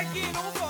Neki no fasz,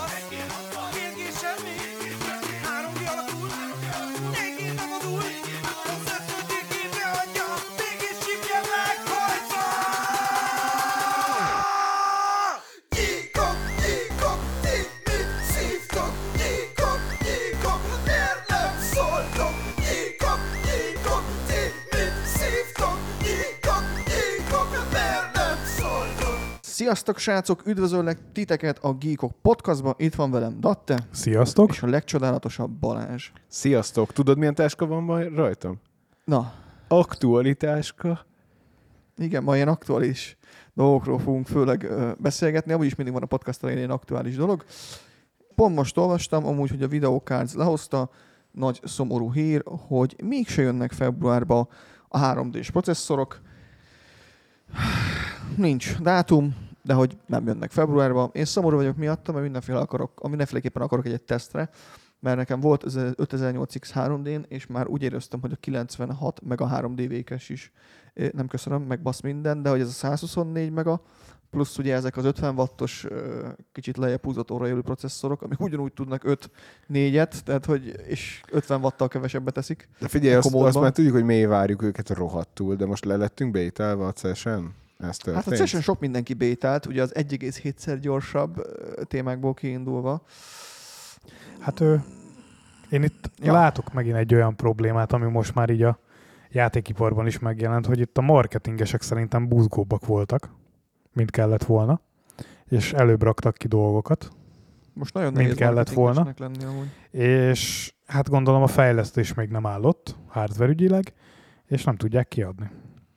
Sziasztok srácok, üdvözöllek titeket a Geekok podcastban. Itt van velem Datte, Sziasztok! és a legcsodálatosabb Balázs. Sziasztok! Tudod, milyen táska van majd rajtam? Na, Aktualitáska. igen, ma ilyen aktuális dolgokról fogunk főleg ö, beszélgetni, amúgy is mindig van a podcast elején ilyen aktuális dolog. Pont most olvastam, amúgy, hogy a Videocards lehozta, nagy szomorú hír, hogy mégse jönnek februárba a 3D-s processzorok. Nincs dátum, de hogy nem jönnek februárba. Én szomorú vagyok miatta, mert mindenféle akarok, mindenféleképpen akarok egy tesztre, mert nekem volt ez a 5008X 3D-n, és már úgy éreztem, hogy a 96 meg a 3D vékes is, nem köszönöm, meg basz minden, de hogy ez a 124 mega, plusz ugye ezek az 50 wattos kicsit lejjebb húzott óra élő processzorok, amik ugyanúgy tudnak 5 4-et, tehát hogy és 50 watttal kevesebbet teszik. De figyelj, azt, azt már tudjuk, hogy mély várjuk őket rohadtul, de most le lettünk bételve a? Ez történt? Hát a session sok mindenki bétált, ugye az 1,7-szer gyorsabb témákból kiindulva. Hát ő, én itt Ja. látok megint egy olyan problémát, ami most már így a játékiparban is megjelent, hogy itt a marketingesek szerintem buzgóbbak voltak, mint kellett volna, és előbb raktak ki dolgokat, Most nagyon Mint kellett volna. lenni amúgy. és hát gondolom a fejlesztés még nem állott hardware ügyileg, és nem tudják kiadni.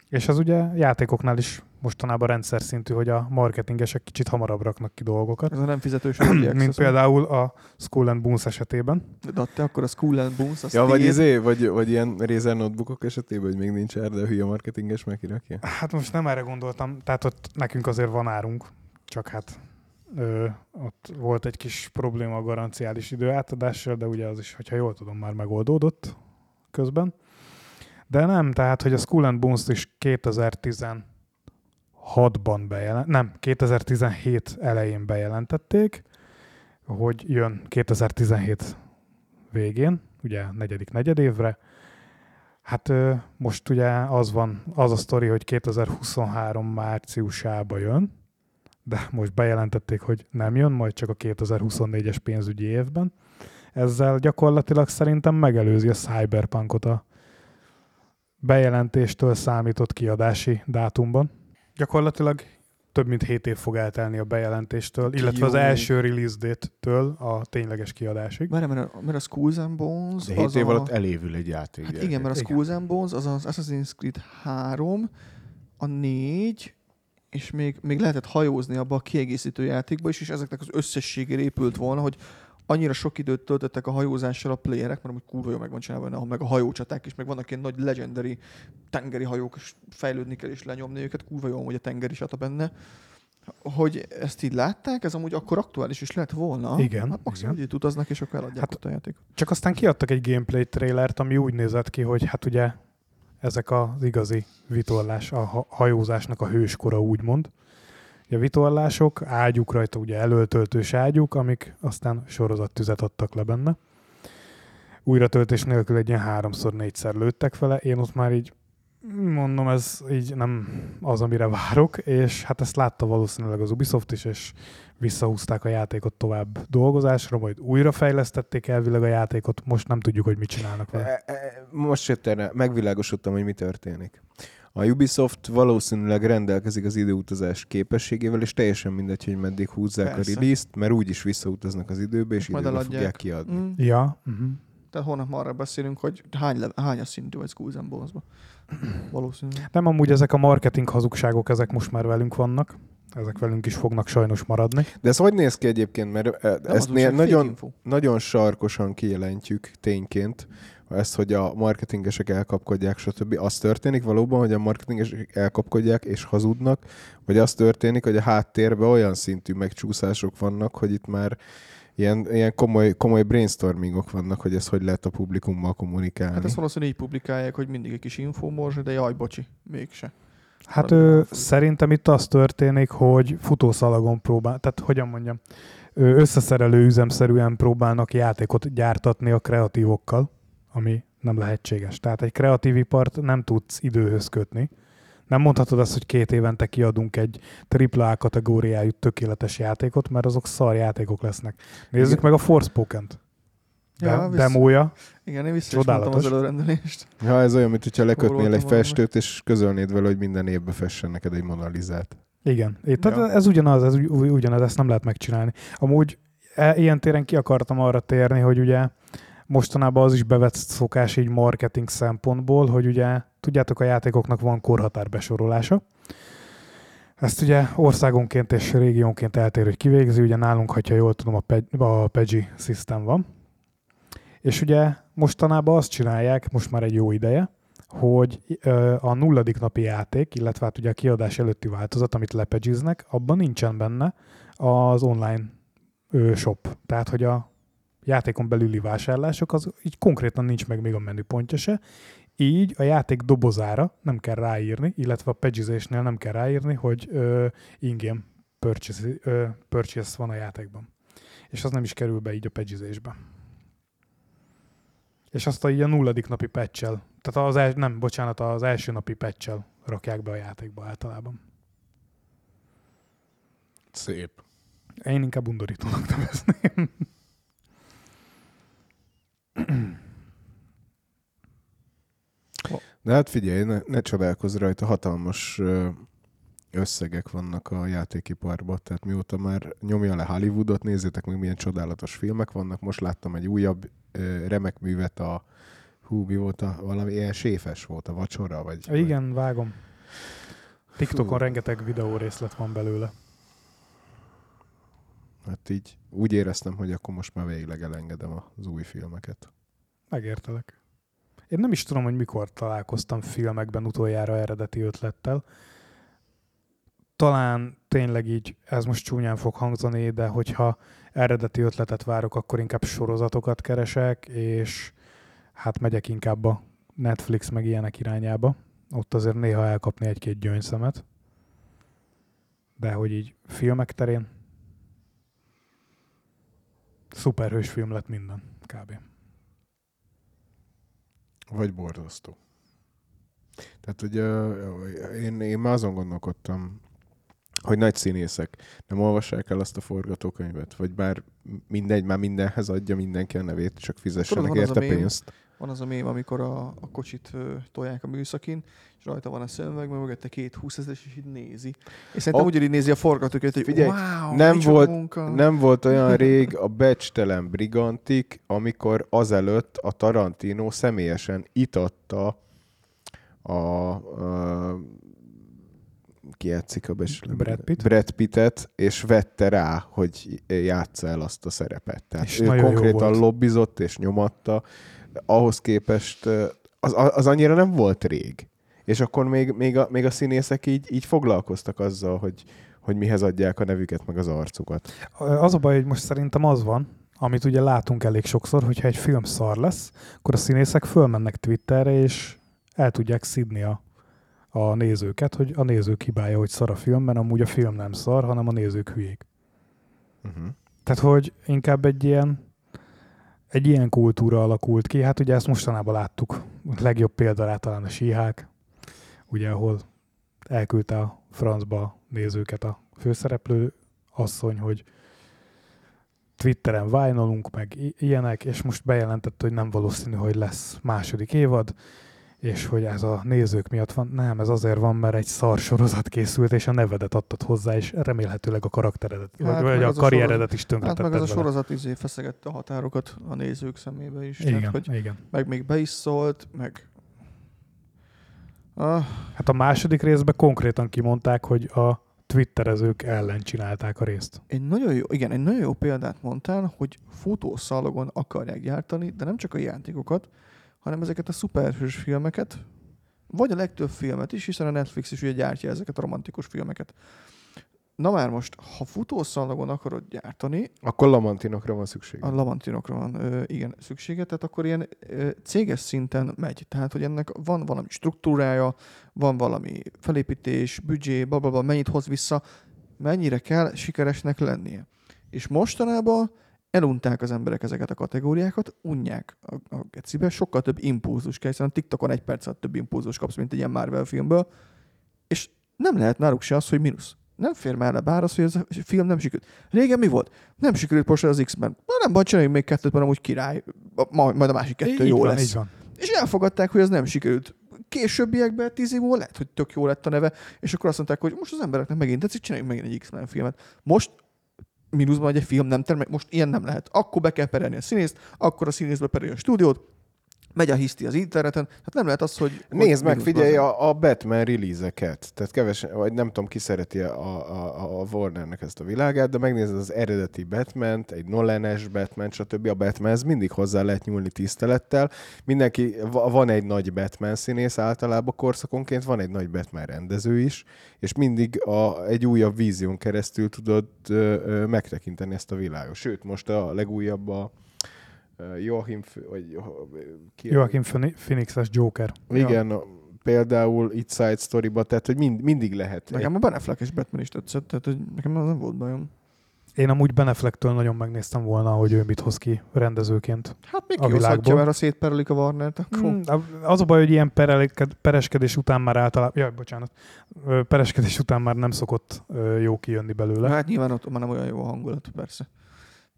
És ez ugye játékoknál is mostanában rendszer szintű, hogy a marketingesek kicsit hamarabb raknak ki dolgokat. Ez a nem fizetős Mint például a Skull and Bones esetében. De te akkor a School and Bones, azt Ja, vagy, izé, vagy, vagy ilyen Razer notebookok esetében, hogy még nincs erre, de a hülye marketinges megkirakja? Hát most nem erre gondoltam, tehát ott nekünk azért van árunk, csak hát ö, ott volt egy kis probléma a garanciális idő átadással, de ugye az is, hogyha jól tudom, már megoldódott közben. De nem, tehát, hogy a Skull and Bones-t is 2016-ban bejelent, nem, 2017 elején bejelentették, hogy jön 2017 végén, ugye negyedik negyedévre, Hát most ugye az van, az a sztori, hogy 2023 márciusába jön, de most bejelentették, hogy nem jön, majd csak a 2024-es pénzügyi évben. Ezzel gyakorlatilag szerintem megelőzi a Cyberpunkot a bejelentéstől számított kiadási dátumban. Gyakorlatilag több mint 7 év fog eltelni a bejelentéstől, illetve az Jó. első release date-től a tényleges kiadásig. Várj, mert a, mert a Skulls and Bones De 7 az év a... alatt elévül egy játék. Hát igen, mert a Igen. Skulls and Bones az az Assassin's Creed 3, a 4, és még, még lehetett hajózni abba a kiegészítő játékba is, és ezeknek az összességére épült volna, hogy annyira sok időt töltöttek a hajózással a playerek, mert úgy kurva jó meg van csinálva, meg a hajócsaták is, meg vannak ilyen nagy legendary tengeri hajók, és fejlődni kell és lenyomni őket, kurva jó hogy a tengeri sata benne, hogy ezt így látták, ez amúgy akkor aktuális is lett volna. Igen, Hát maximum igen. utaznak, és akkor eladják Hát- ott a játékot. Csak aztán kiadtak egy gameplay trailert, ami úgy nézett ki, hogy hát ugye ezek az igazi vitorlás, a ha- hajózásnak a hőskora úgymond. A vitorlások, ágyuk rajta ugye előtöltős ágyuk, amik aztán sorozattüzet adtak le benne. Újratöltés nélkül egy ilyen háromszor négyszer lőttek vele, én ott már így mondom, ez így nem az, amire várok, és hát ezt látta valószínűleg az Ubisoft is, és visszahúzták a játékot tovább dolgozásra, majd újra fejlesztették elvileg a játékot, most nem tudjuk, hogy mit csinálnak vele. E- e- Most jött erre, megvilágosodtam, hogy mi történik. A Ubisoft valószínűleg rendelkezik az időutazás képességével, és teljesen mindegy, hogy meddig húzzák Persze. a release-t, mert úgyis visszautaznak az időbe, és majd fogják kiadni. Mm. Ja, uh-huh. Tehát holnap már arra beszélünk, hogy hány le- hányas szintű vagy and Bones-ba. Valószínűleg. Nem, amúgy ezek a marketing hazugságok, ezek most már velünk vannak. Ezek velünk is fognak sajnos maradni. De ez hogy néz ki egyébként? Mert e, ezt nagyon, info. nagyon sarkosan kijelentjük tényként, ezt, hogy a marketingesek elkapkodják, stb. Az történik valóban, hogy a marketingesek elkapkodják és hazudnak, vagy az történik, hogy a háttérben olyan szintű megcsúszások vannak, hogy itt már ilyen, ilyen komoly, komoly brainstormingok vannak, hogy ezt hogy lehet a publikummal kommunikálni. Hát ezt valószínűleg így publikálják, hogy mindig egy kis infomorzs, de jaj, bocsi, mégse. Hát ő, szerintem itt az történik, hogy futószalagon próbál, tehát hogyan mondjam, összeszerelő üzemszerűen próbálnak játékot gyártatni a kreatívokkal, ami nem lehetséges. Tehát egy kreatív ipart nem tudsz időhöz kötni. Nem mondhatod azt, hogy két évente kiadunk egy AAA kategóriájú tökéletes játékot, mert azok szar játékok lesznek. Nézzük Igen. meg a Forspoken-t. De, Ja, vissza- demója. Igen, én vissza az előrendelést. Ha ez olyan, mint hogyha lekötnél egy festőt, és közölnéd vele, hogy minden évbe fessen neked egy monalizát. Igen, é, tehát Ja. ez ugyanaz, ez ugy- ugyanaz, ezt nem lehet megcsinálni. Amúgy e, ilyen téren ki akartam arra térni, hogy ugye mostanában az is bevett szokás így marketing szempontból, hogy ugye tudjátok a játékoknak van korhatár besorolása. Ezt ugye országonként és régiónként eltér, hogy kivégzi, ugye nálunk, hogyha jól tudom, a, Pe- a PEGI system van. És ugye mostanában azt csinálják, most már egy jó ideje, hogy a nulladik napi játék, illetve hát ugye a kiadás előtti változat, amit lepegyiznek, abban nincsen benne az online shop. Tehát, hogy a játékon belüli vásárlások, az így konkrétan nincs meg még a menüpontja se. Így a játék dobozára nem kell ráírni, illetve a pegyizésnél nem kell ráírni, hogy ö, in-game purchase, ö, purchase van a játékban. És az nem is kerül be így a pegyizésbe. És azt a, így a nulladik napi patch tehát az el, nem, bocsánat, az első napi patch rakják be a játékba általában. Szép. Én inkább undorítónak nevezném. De hát figyelj, ne, ne csodálkozz rajta, hatalmas összegek vannak a játékiparban, tehát mióta már nyomja le Hollywoodot, nézzétek meg milyen csodálatos filmek vannak. Most láttam egy újabb remek művet a hú, mi volt a, valami ilyen séfes volt a vacsora, vagy... Igen, vágom. TikTokon Fú. rengeteg videó részlet van belőle. Hát így úgy éreztem, hogy akkor most már végleg elengedem az új filmeket. Megértelek. Én nem is tudom, hogy mikor találkoztam filmekben utoljára eredeti ötlettel. Talán tényleg így, ez most csúnyán fog hangzani, de hogyha eredeti ötletet várok, akkor inkább sorozatokat keresek, és hát megyek inkább a Netflix meg ilyenek irányába. Ott azért néha elkapni egy-két gyöngyszemet. De hogy így filmek terén szuperhős film lett minden, kb. Vagy borzasztó. Tehát ugye én, én már azon gondolkodtam, hogy nagy színészek nem olvassák el azt a forgatókönyvet, vagy bár mindegy, már mindenhez adja mindenki a nevét, csak fizessenek Tudod, érte a mém, pénzt. Van az a mém, amikor a, a kocsit ö, tolják a műszakin, és rajta van a szemüveg, meg mögötte két 20 ezeres, és így nézi. És szerintem A- ugyanígy nézi a forgatókönyvet, hogy Figyelj, wow, nem volt- munka. Nem volt olyan rég a becstelen brigantik, amikor azelőtt a Tarantino személyesen itatta a, a ki játszik a becstelen Brad Pitt? Brad Pittet, és vette rá, hogy játsza el azt a szerepet. Tehát És ő konkrétan lobbizott és nyomatta. Ahhoz képest az, az annyira nem volt rég. És akkor még, még, a, még a színészek így, így foglalkoztak azzal, hogy, hogy mihez adják a nevüket, meg az arcukat. Az a baj, hogy most szerintem az van, amit ugye látunk elég sokszor, hogyha egy film szar lesz, akkor a színészek fölmennek Twitterre, és el tudják szidni a, a nézőket, hogy a nézők hibája, hogy szar a film, mert amúgy a film nem szar, hanem a nézők hülyék. Uh-huh. Tehát, hogy inkább egy ilyen egy ilyen kultúra alakult ki. Hát ugye ezt mostanában láttuk. A legjobb példa rá talán a síhák, ugye, ahol elküldte a francba nézőket a főszereplő asszony, hogy Twitteren vájnolunk, meg ilyenek, és most bejelentette, hogy nem valószínű, hogy lesz második évad, és hogy ez a nézők miatt van. Nem, ez azért van, mert egy szar sorozat készült, és a nevedet adtad hozzá, és remélhetőleg a karakteredet, Hát, hát, vagy, a az a karrieredet is Hát tönkretetted meg ez a sorozat izé feszegette a határokat a nézők szemébe is. Igen, Tehát, hogy igen. meg még be is szólt, meg... Ah, Hát a második részben konkrétan kimondták, hogy a twitterezők ellen csinálták a részt. egy nagyon jó, igen, egy nagyon jó példát mondtál, hogy futószalagon akarják gyártani, de nem csak a játékokat, hanem ezeket a szuperhős filmeket, vagy a legtöbb filmet is, hiszen a Netflix is ugye gyártja ezeket a romantikus filmeket. na már most, ha futószalagon akarod gyártani, Akkor lamantinokra van szükség. a lamantinokra van ö, igen szüksége, tehát akkor ilyen ö, céges szinten megy. Tehát, hogy ennek van valami struktúrája, van valami felépítés, büdzsé, blablabla, mennyit hoz vissza, mennyire kell sikeresnek lennie. És mostanában elunták az emberek ezeket a kategóriákat, unják a, a gecibe, sokkal több impulzus kell, hiszen a TikTokon egy perc alatt több impulzus kapsz, mint egy ilyen Marvel filmből, és nem lehet náluk se az, hogy mínusz. Nem fér már le bár az, hogy ez a film nem sikerült. Régen mi volt? Nem sikerült most az X-Men. Na nem baj, csináljunk még kettőt, mert amúgy király. Majd, majd a másik kettő így jó van, lesz. Így van. És elfogadták, hogy ez nem sikerült. Későbbiekben, tíz év múlva lehet, hogy tök jó lett a neve, és akkor azt mondták, hogy most az embereknek megint tetszik, csináljunk megint egy X-Men filmet. Most mínuszban, hogy egy film nem termel, most ilyen nem lehet. Akkor be kell perelni a színészt, akkor a színészbe perelni a stúdiót, megy a hiszti az interneten, tehát nem lehet az, hogy... Nézd meg, figyelj a, a Batman release-eket. Tehát kevesen, vagy nem tudom, ki szereti a, a, a Warnernek ezt a világát, de megnézed az eredeti batman egy Nolan-es Batman, stb. A Batman, ez mindig hozzá lehet nyúlni tisztelettel. Mindenki, va- van egy nagy Batman színész általában korszakonként, van egy nagy Batman rendező is, és mindig a, egy újabb vízión keresztül tudod ö, ö, megtekinteni ezt a világot. Sőt, most a legújabb a Joachim, vagy ki Phoeni- Phoenix-es Joker. igen, a, például itt Side Story-ba, tehát hogy mind, mindig lehet. Nekem a Ben Affleck és Batman is tetszett, tehát hogy nekem az nem volt bajom. Én amúgy Ben Afflecktől nagyon megnéztem volna, hogy ő mit hoz ki rendezőként. Hát még A világból. mert ha szétperelik a Warner-t, akkor... Hmm, az a baj, hogy ilyen pereskedés után már általában, jaj, bocsánat, pereskedés után már nem szokott jó kijönni belőle. Hát nyilván ott már nem olyan jó a hangulat, persze.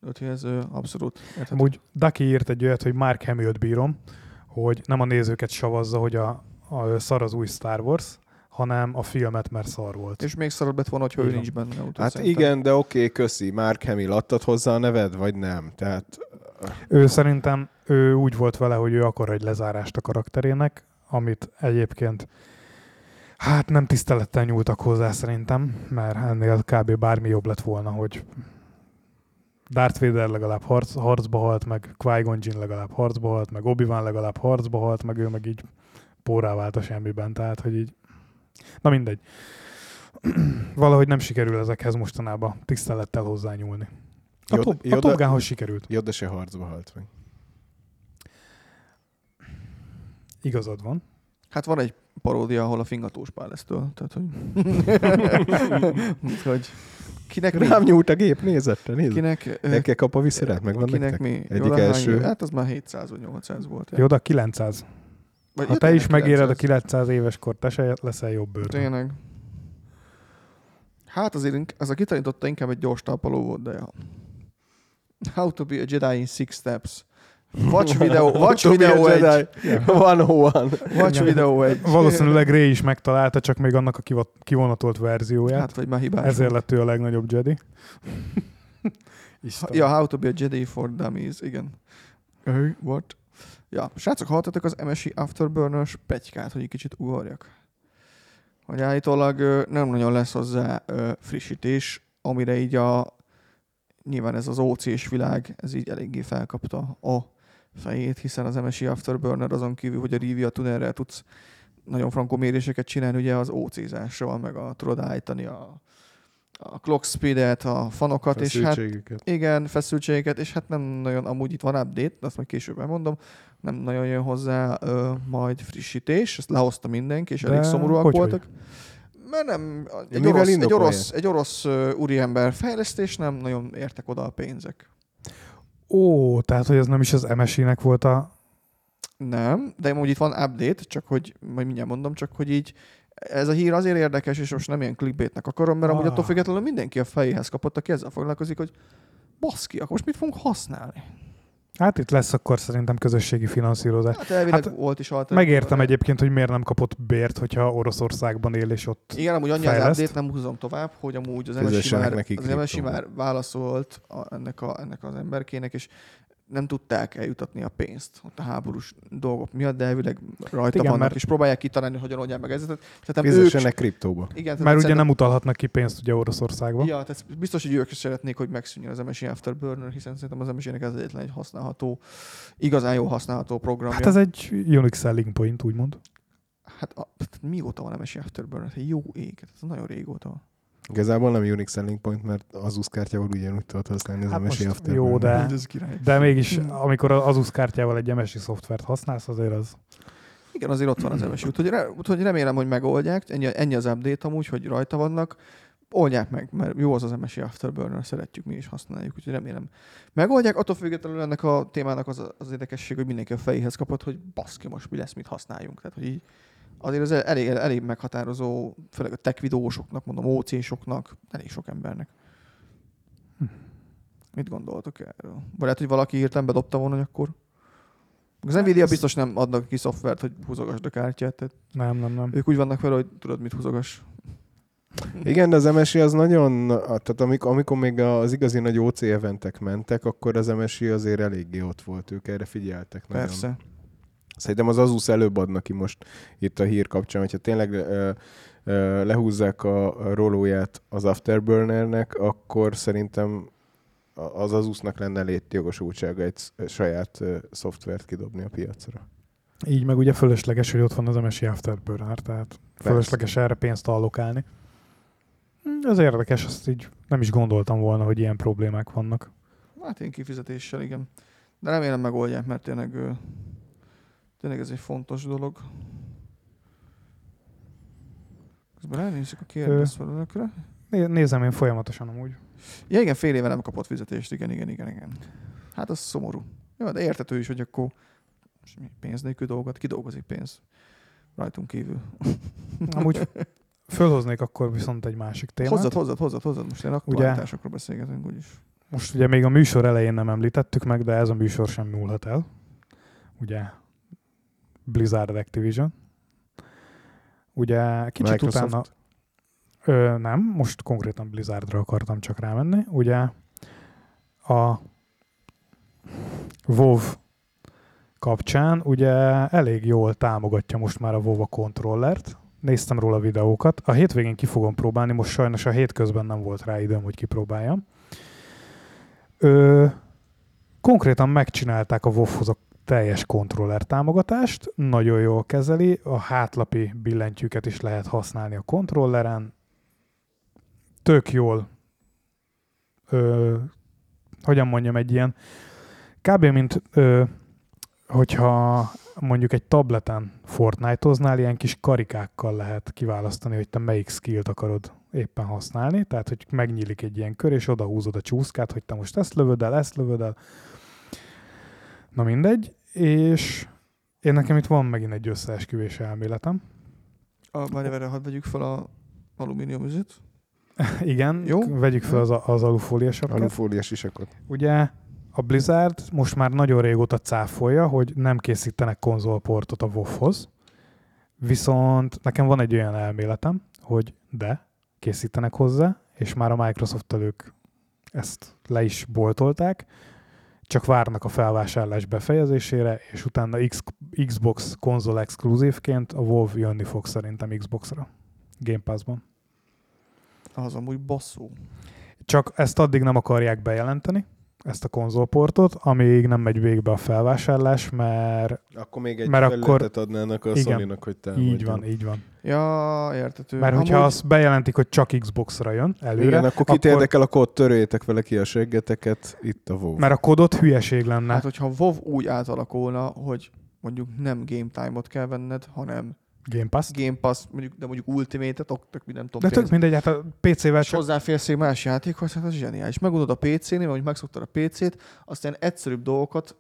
Úgyhogy ez ö, abszolút érthető. Amúgy Ducky írt egy olyat, hogy Mark Hamill-t bírom, hogy nem a nézőket savazza, hogy a, a szar az új Star Wars, hanem a filmet, mert szar volt. És még szarabb lett volna, hogyha ő nincs benne. Úgyhogy Hát szerintem- igen, de oké, okay, köszi. Mark Hamill, adtad hozzá a neved, vagy nem? Tehát Ő szerintem ő úgy volt vele, hogy ő akar egy lezárást a karakterének, amit egyébként hát nem tisztelettel nyúltak hozzá szerintem, mert ennél kb. bármi jobb lett volna, hogy Darth Vader legalább harc, harcba halt, meg Qui-Gon Jinn legalább harcba halt, meg Obi-Wan legalább harcba halt, meg ő meg így pórá vált a semmiben, tehát hogy így na mindegy. Valahogy nem sikerül ezekhez mostanában tisztelettel hozzányúlni. A, top, a Top Gunhoz sikerült. Yoda se harcba halt meg. Igazad van. Hát van egy paródia, ahol a fingatós pál lesz től. Tehát, hogy... hogy kinek mi? Rám nyúlt a gép, nézette, nézd. Kinek, Nekkel kap a viszerát, megvan kinek nektek? mi? Egyik hány első. Hát az már 700 vagy 800 volt. ja. Yoda 900. Vagy Ha te is megéred a 900. 900 éves kor, te se leszel jobb bőrben. Tényleg. Hát azért ez a kitanította inkább egy gyors talpaló volt, de ja. How to be a Jedi in six steps. Watch video, watch video egy. Jedi. 101. Watch video egy. Valószínűleg Ray is megtalálta, csak még annak a kivonatolt verzióját. Hát, vagy már hibás. Ezért lett ő a legnagyobb Jedi. Isten. Ja, How to be a Jedi for Dummies, igen. Hey, what? Ja, srácok, hallottatok az MSI Afterburners pegykát, hogy egy kicsit ugorjak? Hogy állítólag nem nagyon lesz hozzá frissítés, amire így a nyilván ez az OC-s világ, ez így eléggé felkapta a fejét, hiszen az MSI Afterburner azon kívül, hogy a Rivia tunerrel tudsz nagyon frankó méréseket csinálni, ugye az OC-zással, meg a, tudod állítani a, a clock speedet, a fanokat, és hát igen, feszültségeket, és hát nem nagyon, amúgy itt van update, de azt majd később elmondom, nem nagyon jön hozzá ö, majd frissítés, ezt lehozta mindenki, és De elég szomorúak hogy, voltak. Mert nem, egy orosz, egy orosz, egy orosz ö, úriember fejlesztés, nem nagyon értek oda a pénzek. Ó, tehát hogy ez nem is az MSI-nek volt a... Nem, de amúgy itt van update, csak hogy, majd mindjárt mondom, csak hogy így ez a hír azért érdekes, és most nem ilyen clickbaitnek akarom, mert amúgy Ah. attól függetlenül mindenki a fejéhez kapott, aki ezzel foglalkozik, hogy baszki, akkor most mit fogunk használni? Hát itt lesz akkor szerintem közösségi finanszírozás. Hát elvileg Hát volt is alternatíva. Megértem egyébként, hogy miért nem kapott bért, hogyha Oroszországban él, és ott... Igen, amúgy annyi az fejleszt. update, nem húzom tovább, hogy amúgy az MSI már, az MSI már válaszolt a, ennek, a, ennek az emberkének, és nem tudták eljutatni a pénzt ott a háborús dolgok miatt, de elvileg rajta Igen, vannak, mert- és próbálják kitalálni, hogy hogyan oldják meg ezt. Tehát ők, Fizessenek kriptóba. igen, Már ugye szerintem- nem utalhatnak ki pénzt ugye Oroszországba. Ja, tehát biztos, hogy ők is szeretnék, hogy megszűnjön az MSI Afterburner, hiszen szerintem az MSI-nek ez egyetlen egy használható, igazán jó használható programja. Hát ez egy unique selling point, úgymond. hát a, mióta van MSI Afterburner? Hát jó ég, ez nagyon régóta van. Igazából nem Unix selling point, mert az USZ kártyával ugyanúgy tudod használni az Hát MSI Afterburner. jó, de-. De mégis, amikor az Asus kártyával egy MSI szoftvert használsz, azért az... Igen, azért ott van az MSI. Úgyhogy, re, úgyhogy remélem, hogy megoldják. Ennyi, ennyi az update amúgy, hogy rajta vannak. Oldják meg, mert jó az az MSI Afterburner, szeretjük, mi is használjuk, úgyhogy remélem megoldják. Attól függetlenül ennek a témának az, az érdekesség, hogy mindenki a fejéhez kapott, hogy baszki, most mi lesz, mit használjunk. Tehát, hogy így azért ez elég, elég meghatározó, főleg a tech videósoknak, mondom, OC-soknak, elég sok embernek. Mit gondoltok erről? Vagy lehet, hogy valaki hirtelen bedobta volna, hogy akkor az Nvidia biztos nem adnak ki szoftvert, hogy húzogasd a kártyát, tehát Nem, nem, nem. ők úgy vannak vele, hogy tudod, mit húzogas. Igen, de az MSI az nagyon, tehát amikor, amikor még az igazi nagy OC eventek mentek, akkor az MSI azért eléggé ott volt, ők erre figyeltek. Nagyon. Persze. Szerintem az Asus előbb adnak ki most itt a hír kapcsán, hogyha tényleg ö, ö, lehúzzák a, rolóját az Afterburnernek, akkor szerintem az Asusnak lenne létjogosultsága egy saját ö, szoftvert kidobni a piacra. Így meg ugye fölösleges, hogy ott van az MSI Afterburner, tehát fölösleges erre pénzt allokálni. Hm, Ez érdekes, azt így nem is gondoltam volna, hogy ilyen problémák vannak. Hát én kifizetéssel, igen. De remélem megoldják, mert tényleg, tényleg ez egy fontos dolog. Közben elnézzük a kérdésfelelőkre. Né- Nézem én folyamatosan amúgy. Ja igen, fél éve nem kapott fizetést, igen, igen, igen, igen. Hát az szomorú. Jó, de értető is, hogy akkor pénz nélkül dolgokat, kidolgozik pénz rajtunk kívül. Amúgy fölhoznék akkor viszont egy másik témát. Hozzad, hozzad, hozzad, hozzad, most ilyen aktualitásokról beszélgetünk úgyis. Most ugye még a műsor elején nem említettük meg, de ez a műsor sem múlhat el. Ugye Blizzard Activision. Ugye kicsit Microsoft. utána... Ö, nem, most konkrétan Blizzardra akartam csak rámenni. Ugye a WoW kapcsán ugye elég jól támogatja most már a WoW a kontrollert. Néztem róla videókat. A hétvégén ki fogom próbálni, most sajnos a hétközben nem volt rá időm, hogy kipróbáljam. Ö, konkrétan megcsinálták a WoW-hoz a teljes kontroller támogatást, nagyon jól kezeli, a hátlapi billentyűket is lehet használni a kontrolleren, tök jól, ö, hogyan mondjam, egy ilyen, kb. mint ö, hogyha mondjuk egy tableten Fortnite-oznál, ilyen kis karikákkal lehet kiválasztani, hogy te melyik skillt akarod éppen használni, tehát hogy megnyílik egy ilyen kör, és oda húzod a csúszkát, hogy te most ezt lövöd el, ezt lövöd el. Na mindegy, és én nekem itt van megint egy összeesküvés elméletem. A, várj, várj, hadd vegyük fel a alumínium üzet. Igen, Jó. vegyük fel az, az alufólia sapkát. Alufóliás isakot. Ugye a Blizzard most már nagyon régóta cáfolja, hogy nem készítenek konzolportot a WoW-hoz, viszont nekem van egy olyan elméletem, hogy de, készítenek hozzá, és már a microsoft ők ezt le is boltolták, csak várnak a felvásárlás befejezésére, és utána X- Xbox konzol exkluzívként a WoW jönni fog szerintem Xbox-ra. Game Pass-ban. Az amúgy basszú. Csak ezt addig nem akarják bejelenteni, ezt a konzolportot, amíg nem megy végbe a felvásárlás, mert Akkor még egy Mert akkor- adnának a Igen. Sony-nak, hogy te így van, így van. Ja, értető. Mert hogyha Amúgy- azt bejelentik, hogy csak Xbox-ra jön előre, Igen, akkor kit akkor- érdekel a kód, törőjétek vele ki a seggeteket, itt a WoW. mert a kodot hülyeség lenne. Hát, hogyha WoW úgy átalakulna, hogy mondjuk nem game time-ot kell venned, hanem Game Pass. Game Pass, mondjuk, de mondjuk Ultimate-et, ok, tök nem tudom, De tök pénz- mindegy, hát a PC-vel csak... hozzáférsz egy más játékhoz, hát az zseniális. Megunod a PC-nél, vagy megszoktad a PC-t, aztán egyszerűbb dolgokat,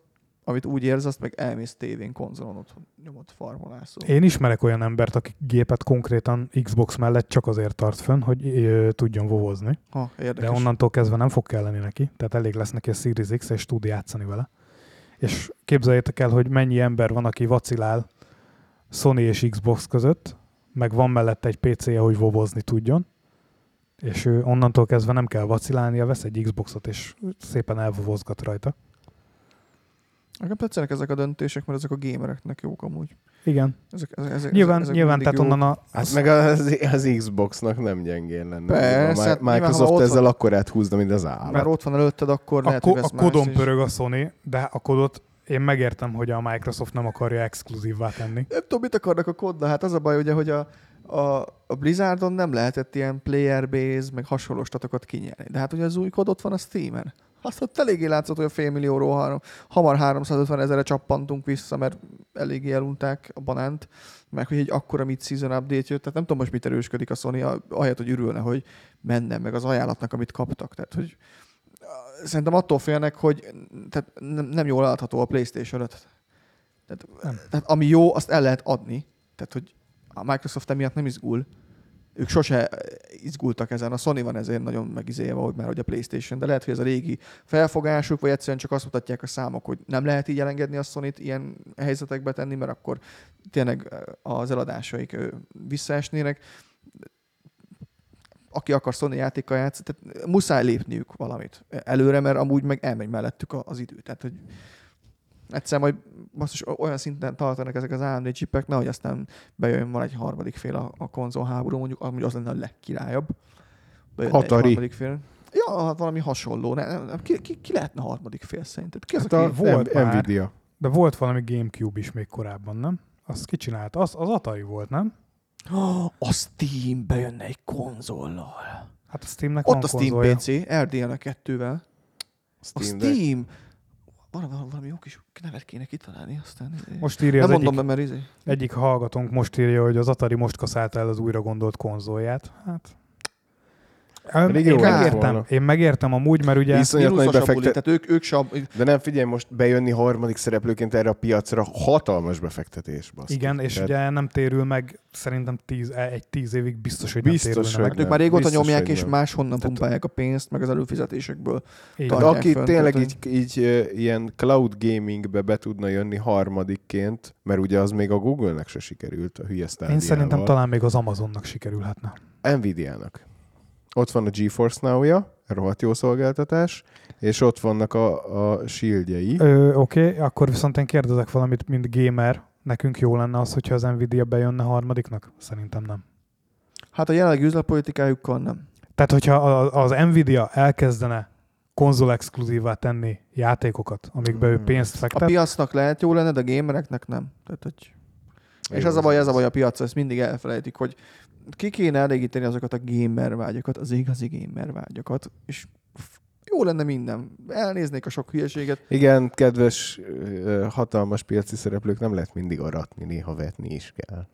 amit úgy érz, azt meg elmész tévén, konzolon otthon nyomott farmolászó. Én ismerek olyan embert, aki gépet konkrétan Xbox mellett csak azért tart fönn, hogy ö, tudjon vovozni. Ha, De érdekes. onnantól kezdve nem fog kelleni neki, tehát elég lesz neki a Series X, és tud játszani vele. És képzeljétek el, hogy mennyi ember van, aki vacilál Sony és Xbox között, meg van mellette egy PC-je, hogy vovozni tudjon, és ő onnantól kezdve nem kell vacilálnia, vesz egy Xboxot, és szépen elvovozgat rajta. Nekem tetszenek ezek a döntések, mert ezek a gamereknek jók amúgy. Igen. Ezek, ezek, ezek, Nyilván, ezek nyilván tehát jók. onnan a... Hát meg az, az Xboxnak nem gyengén lenne. Persze, a hát nyilván, Microsoft ott ezzel van- akkorát húzna, mint az állat. Mert ott van előtted, akkor A, lehet, ko- hogy a kodon pörög a Sony, de a kodot én megértem, hogy a Microsoft nem akarja exkluzívvá tenni. Nem tudom, mit akarnak a koddal. Hát az a baj, ugye, hogy a, a, a Blizzardon nem lehetett ilyen player base, meg hasonló statokat kinyerni. De hát ugye az új kód ott van a Steamen. Azt ott eléggé látszott, hogy a félmillióról három, hamar 350 ezerre csappantunk vissza, mert eléggé elunták a banánt, meg hogy egy akkora mid-season update jött, tehát nem tudom most mit erősködik a Sony, ahelyett, hogy örülne, hogy menne meg az ajánlatnak, amit kaptak. Tehát, hogy szerintem attól félnek, hogy tehát nem, nem jól látható a PlayStation 5. Tehát, Nem. tehát ami jó, azt el lehet adni. Tehát, hogy a Microsoft emiatt nem izgul. Ők sose izgultak ezen. A Sony van ezért nagyon megizélve, hogy már hogy a PlayStation, de lehet, hogy ez a régi felfogásuk, vagy egyszerűen csak azt mutatják a számok, hogy nem lehet így elengedni a sony ilyen helyzetekbe tenni, mert akkor tényleg az eladásaik visszaesnének. Aki akar Sony játékkal játszani, tehát muszáj lépniük valamit előre, mert amúgy meg elmegy mellettük az idő. Tehát, hogy egyszer majd basszus, olyan szinten tartanak ezek az AMD csipek, nehogy aztán bejön van egy harmadik fél a, a konzol háború, mondjuk ami az lenne a legkirályabb. Bejönne egy Atari. harmadik fél. Ja, hát valami hasonló. Ne, nem, ki, ki, ki, lehetne a harmadik fél szerinted? Ki az, Hát aki... a volt M- már. Nvidia. De volt valami Gamecube is még korábban, nem? Azt kicsinálta. Az, az Atari volt, nem? Oh, a Steam bejönne egy konzollal. Hát a Steamnek Ott van a Steam konzolja. PC, RDNA 2-vel. A Steam Deck. Steam! Valami, valami jó kis nevet kéne kitalálni, aztán... Most írja nem az mondom egyik, mert izé. egyik hallgatónk, most írja, hogy az Atari most kaszálta el az újra gondolt konzolját. Hát... Pedig Én megértem, volna. én megértem amúgy, mert ugye... Iszonyat nagy befektet... tehát ők, ők sem, De nem figyelj, most bejönni harmadik szereplőként erre a piacra hatalmas befektetés. Baszki. Igen, és Tehát ugye nem térül meg, szerintem tíz, egy tíz évig biztos, hogy Biztos, nem hogy meg. ők nem. már régóta Biztos, nyomják, és máshonnan Tehát- pumpálják a pénzt, meg az előfizetésekből. De aki fönt, tényleg így, így ilyen cloud gamingbe be tudna jönni harmadikként, mert ugye az még a Google-nek se sikerült a hülye Én szerintem talán még az Amazonnak sikerülhetne. Nvidia-nak. Ott van a GeForce Now-ja, rohadt jó szolgáltatás, és ott vannak a, a shieldjei. Oké, okay, akkor viszont én kérdezek valamit, mint gamer. Nekünk jó lenne az, hogyha az Nvidia bejönne harmadiknak? Szerintem nem. Hát a jelenlegi üzletpolitikájukkal nem. Tehát, hogyha a- az Nvidia elkezdene konzol exkluzívá tenni játékokat, amikbe ő Hmm. pénzt A fektet, piacnak lehet jó lenne, de a gamereknek nem. Tehát, hogy... És az a baj, ez a baj a piac, ezt mindig elfelejtik, hogy ki kéne elégíteni azokat a gamer vágyakat, az igazi gamer vágyakat, és jó lenne minden. Elnéznék a sok hülyeséget. Igen, kedves, hatalmas piaci szereplők, nem lehet mindig aratni, néha vetni is kell.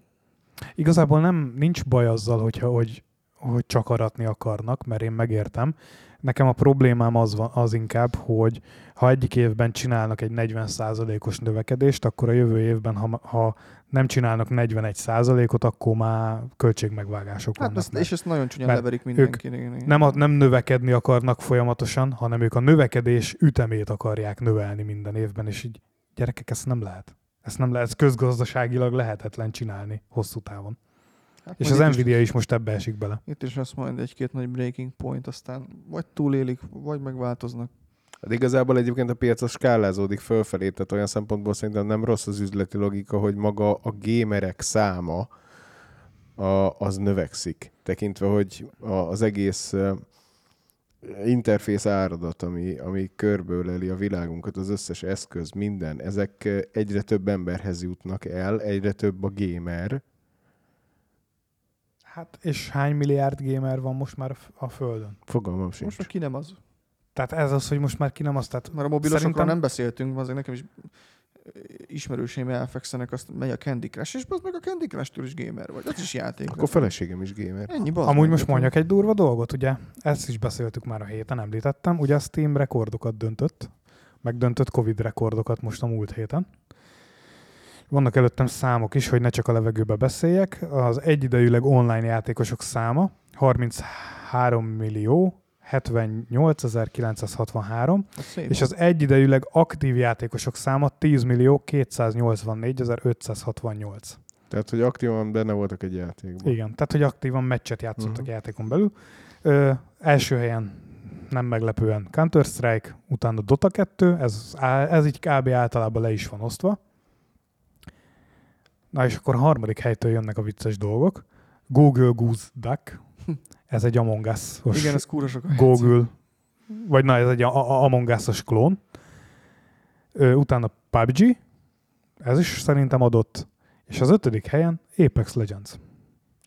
igazából nem nincs baj azzal, hogyha, hogy, hogy csak aratni akarnak, mert én megértem. Nekem a problémám az, van, az inkább, hogy ha egyik évben csinálnak egy 40%-os növekedést, akkor a jövő évben, ha, ha nem csinálnak 41%-ot, akkor már költségmegvágások Hát vannak. ezt, és ezt nagyon csúnyán leverik mindenkinek. nem, a, nem növekedni akarnak folyamatosan, hanem ők a növekedés ütemét akarják növelni minden évben, és így gyerekek, ezt nem lehet. Ezt nem lehet, ez közgazdaságilag lehetetlen csinálni hosszú távon. Hát És az Nvidia is, is most ebbe esik bele. Itt is lesz majd egy-két nagy breaking point, aztán vagy túlélik, vagy megváltoznak. Hát igazából egyébként a piac az skálázódik fölfelé, tehát olyan szempontból szerintem nem rossz az üzleti logika, hogy maga a gémerek száma a, az növekszik, tekintve, hogy a, az egész interfész áradat, ami, ami körbeöleli a világunkat, az összes eszköz, minden, ezek egyre több emberhez jutnak el, egyre több a gamer. Hát és hány milliárd gamer van most már a Földön? Fogalmam Most sincs. már ki nem az. Tehát ez az, hogy most már ki nem azt, tehát Mert a mobilosokról Szerintem- nem beszéltünk, azért nekem is ismerőseim elfekszenek, azt megy a Candy Crush, és az meg a Candy Crush-től is gamer vagy. Az is játék. Akkor feleségem is gamer. Ennyi bazd Amúgy most mondjak egy durva dolgot, ugye? Ezt is beszéltük már a héten, említettem. Ugye a Steam rekordokat döntött, megdöntött Covid rekordokat most a múlt héten. Vannak előttem számok is, hogy ne csak a levegőbe beszéljek. Az egyidejűleg online játékosok száma 33 millió 78.963, Az szép. és az egyidejűleg aktív játékosok száma 10 millió 284.568. Tehát, hogy aktívan benne voltak egy játékban. Igen, tehát hogy aktívan meccset játszottak uh-huh. játékon belül. Ö, első helyen nem meglepően Counter-Strike, utána Dota 2, ez, ez így kb. általában le is van osztva. Na és akkor a harmadik helytől jönnek a vicces dolgok. Google Goose Duck, ez egy Among Us-os Igen, ez kúra sok. Google, vagy na, ez egy Among Us-os klón. Ö, utána PUBG, ez is szerintem adott. És az ötödik helyen Apex Legends.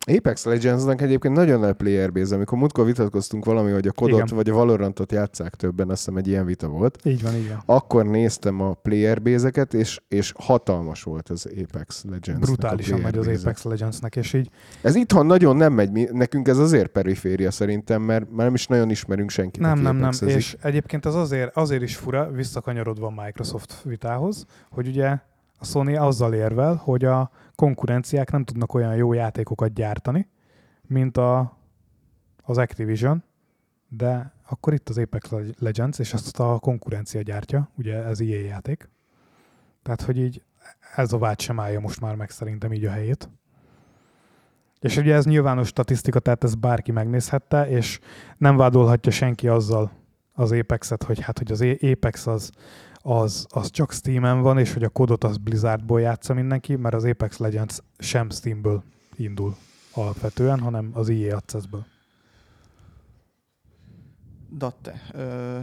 Apex Legendsnek egyébként nagyon nagy player base, amikor múltkor vitatkoztunk valami, hogy a kodot Igen. vagy a Valorantot játszák többen, azt hiszem egy ilyen vita volt. Így van, így van. Akkor néztem a player base-eket, és, és hatalmas volt az Apex Legends. Brutálisan megy az Apex Legendsnek, és így Ez itthon nagyon nem megy, mi- nekünk ez azért periféria szerintem, mert már nem is nagyon ismerünk senkit. Nem, nem, nem. És egyébként ez azért, azért is fura, visszakanyarodva a Microsoft vitához, hogy ugye a Sony azzal érvel, hogy a konkurenciák nem tudnak olyan jó játékokat gyártani, mint a, az Activision, de akkor itt az Apex Legends, és ezt a konkurencia gyártja, ugye ez EA játék. Tehát, hogy így ez a vád sem állja most már meg szerintem így a helyét. És ugye ez nyilvános statisztika, tehát ez bárki megnézhette, és nem vádolhatja senki azzal az Apex-et, hogy hát, hogy az Apex az, az, az csak Steam-en van, és hogy a kodot az Blizzardból játsza mindenki, mert az Apex Legends sem Steamből indul alapvetően, hanem az EA Access-ből. Datte, ö,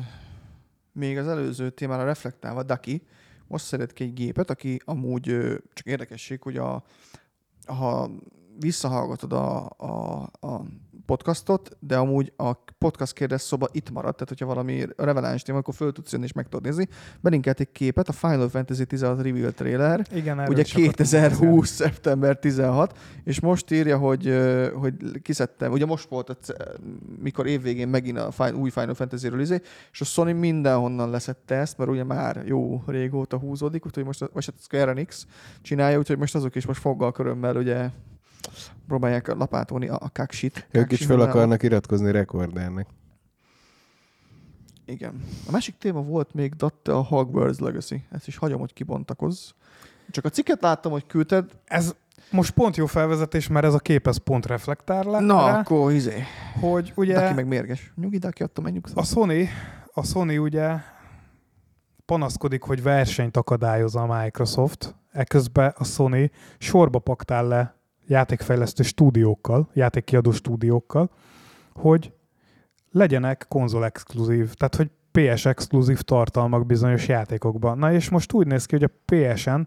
még az előző témára reflektálva, Daki most szeret ki egy gépet, aki amúgy ö, csak érdekesség, hogy a, ha visszahallgatod a, a, a podcastot, de amúgy a podcast kérdez szoba itt maradt, tehát hogyha valami releváns téma, akkor föl tudsz jönni és meg tudod nézni. Belinkelt egy képet, a Final Fantasy 16 Reveal trailer, Igen, Ugye is akartam 2020. szeptember 16, és most írja, hogy, hogy kiszedtem, ugye most volt, mikor évvégén megint a új Final Fantasy-ről izé, és a Sony mindenhonnan leszette ezt, mert ugye már jó régóta húzódik, úgyhogy most, vagy hát a Square Enix csinálja, úgyhogy most azok is most foggal körömmel ugye próbálják lapátolni a, a kaksit. Ők is fel akarnak iratkozni rekordernek. Igen. A másik téma volt még Datte a Hogwarts Legacy. Ezt is hagyom, hogy kibontakozz. Csak a cikket láttam, hogy küldted. Ez most pont jó felvezetés, mert ez a kép ez pont reflektál le, Na, rá, akkor izé. hogy Ugye... Daki meg mérges. Nyugi, Daki, adtam egy a Sony, a Sony ugye panaszkodik, hogy versenyt akadályoz a Microsoft, eközben a Sony sorba paktál le játékfejlesztő stúdiókkal, játékkiadó stúdiókkal, hogy legyenek konzol exkluzív, tehát hogy PS exkluzív tartalmak bizonyos játékokban. Na és most úgy néz ki, hogy a PSN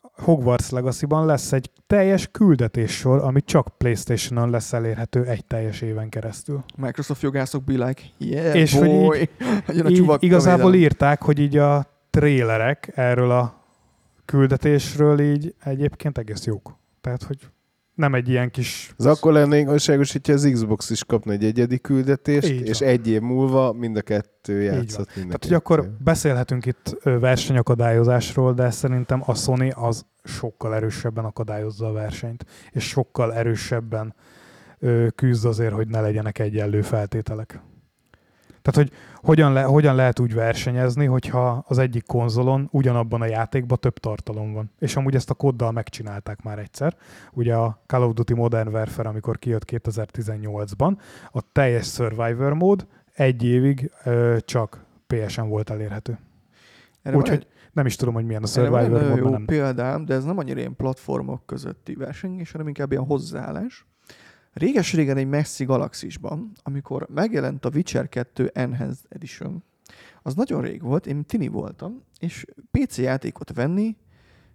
Hogwarts Legacy-ban lesz egy teljes küldetéssor, ami csak Playstation-on lesz elérhető egy teljes éven keresztül. Microsoft jogászok be like, yeah, És hogy boy. Jön a Így igazából írták, hogy így a trélerek erről a küldetésről így egyébként egész jók. Tehát, hogy nem egy ilyen kis... Az akkor lenne igazságos, hogyha az Xbox is kapna egy egyedi küldetést, Így és van. egy év múlva mind a kettő játszott Tehát, hogy akkor beszélhetünk itt versenyakadályozásról, de szerintem a Sony az sokkal erősebben akadályozza a versenyt, és sokkal erősebben küzd azért, hogy ne legyenek egyenlő feltételek. Tehát, hogy hogyan, le, hogyan lehet úgy versenyezni, hogyha az egyik konzolon ugyanabban a játékban több tartalom van. És amúgy ezt a koddal megcsinálták már egyszer. Ugye a Call of Duty Modern Warfare, amikor kijött 2018-ban, a teljes Survivor mód egy évig ö, csak PSN volt elérhető. Úgyhogy nem is tudom, hogy milyen a Survivor módban. jó Nem. példám, de ez nem annyira ilyen platformok közötti versengés, hanem inkább ilyen hozzáállás. Réges-régen egy messzi galaxisban, amikor megjelent a Witcher 2 Enhanced Edition, az nagyon rég volt, én tini voltam, és PC játékot venni,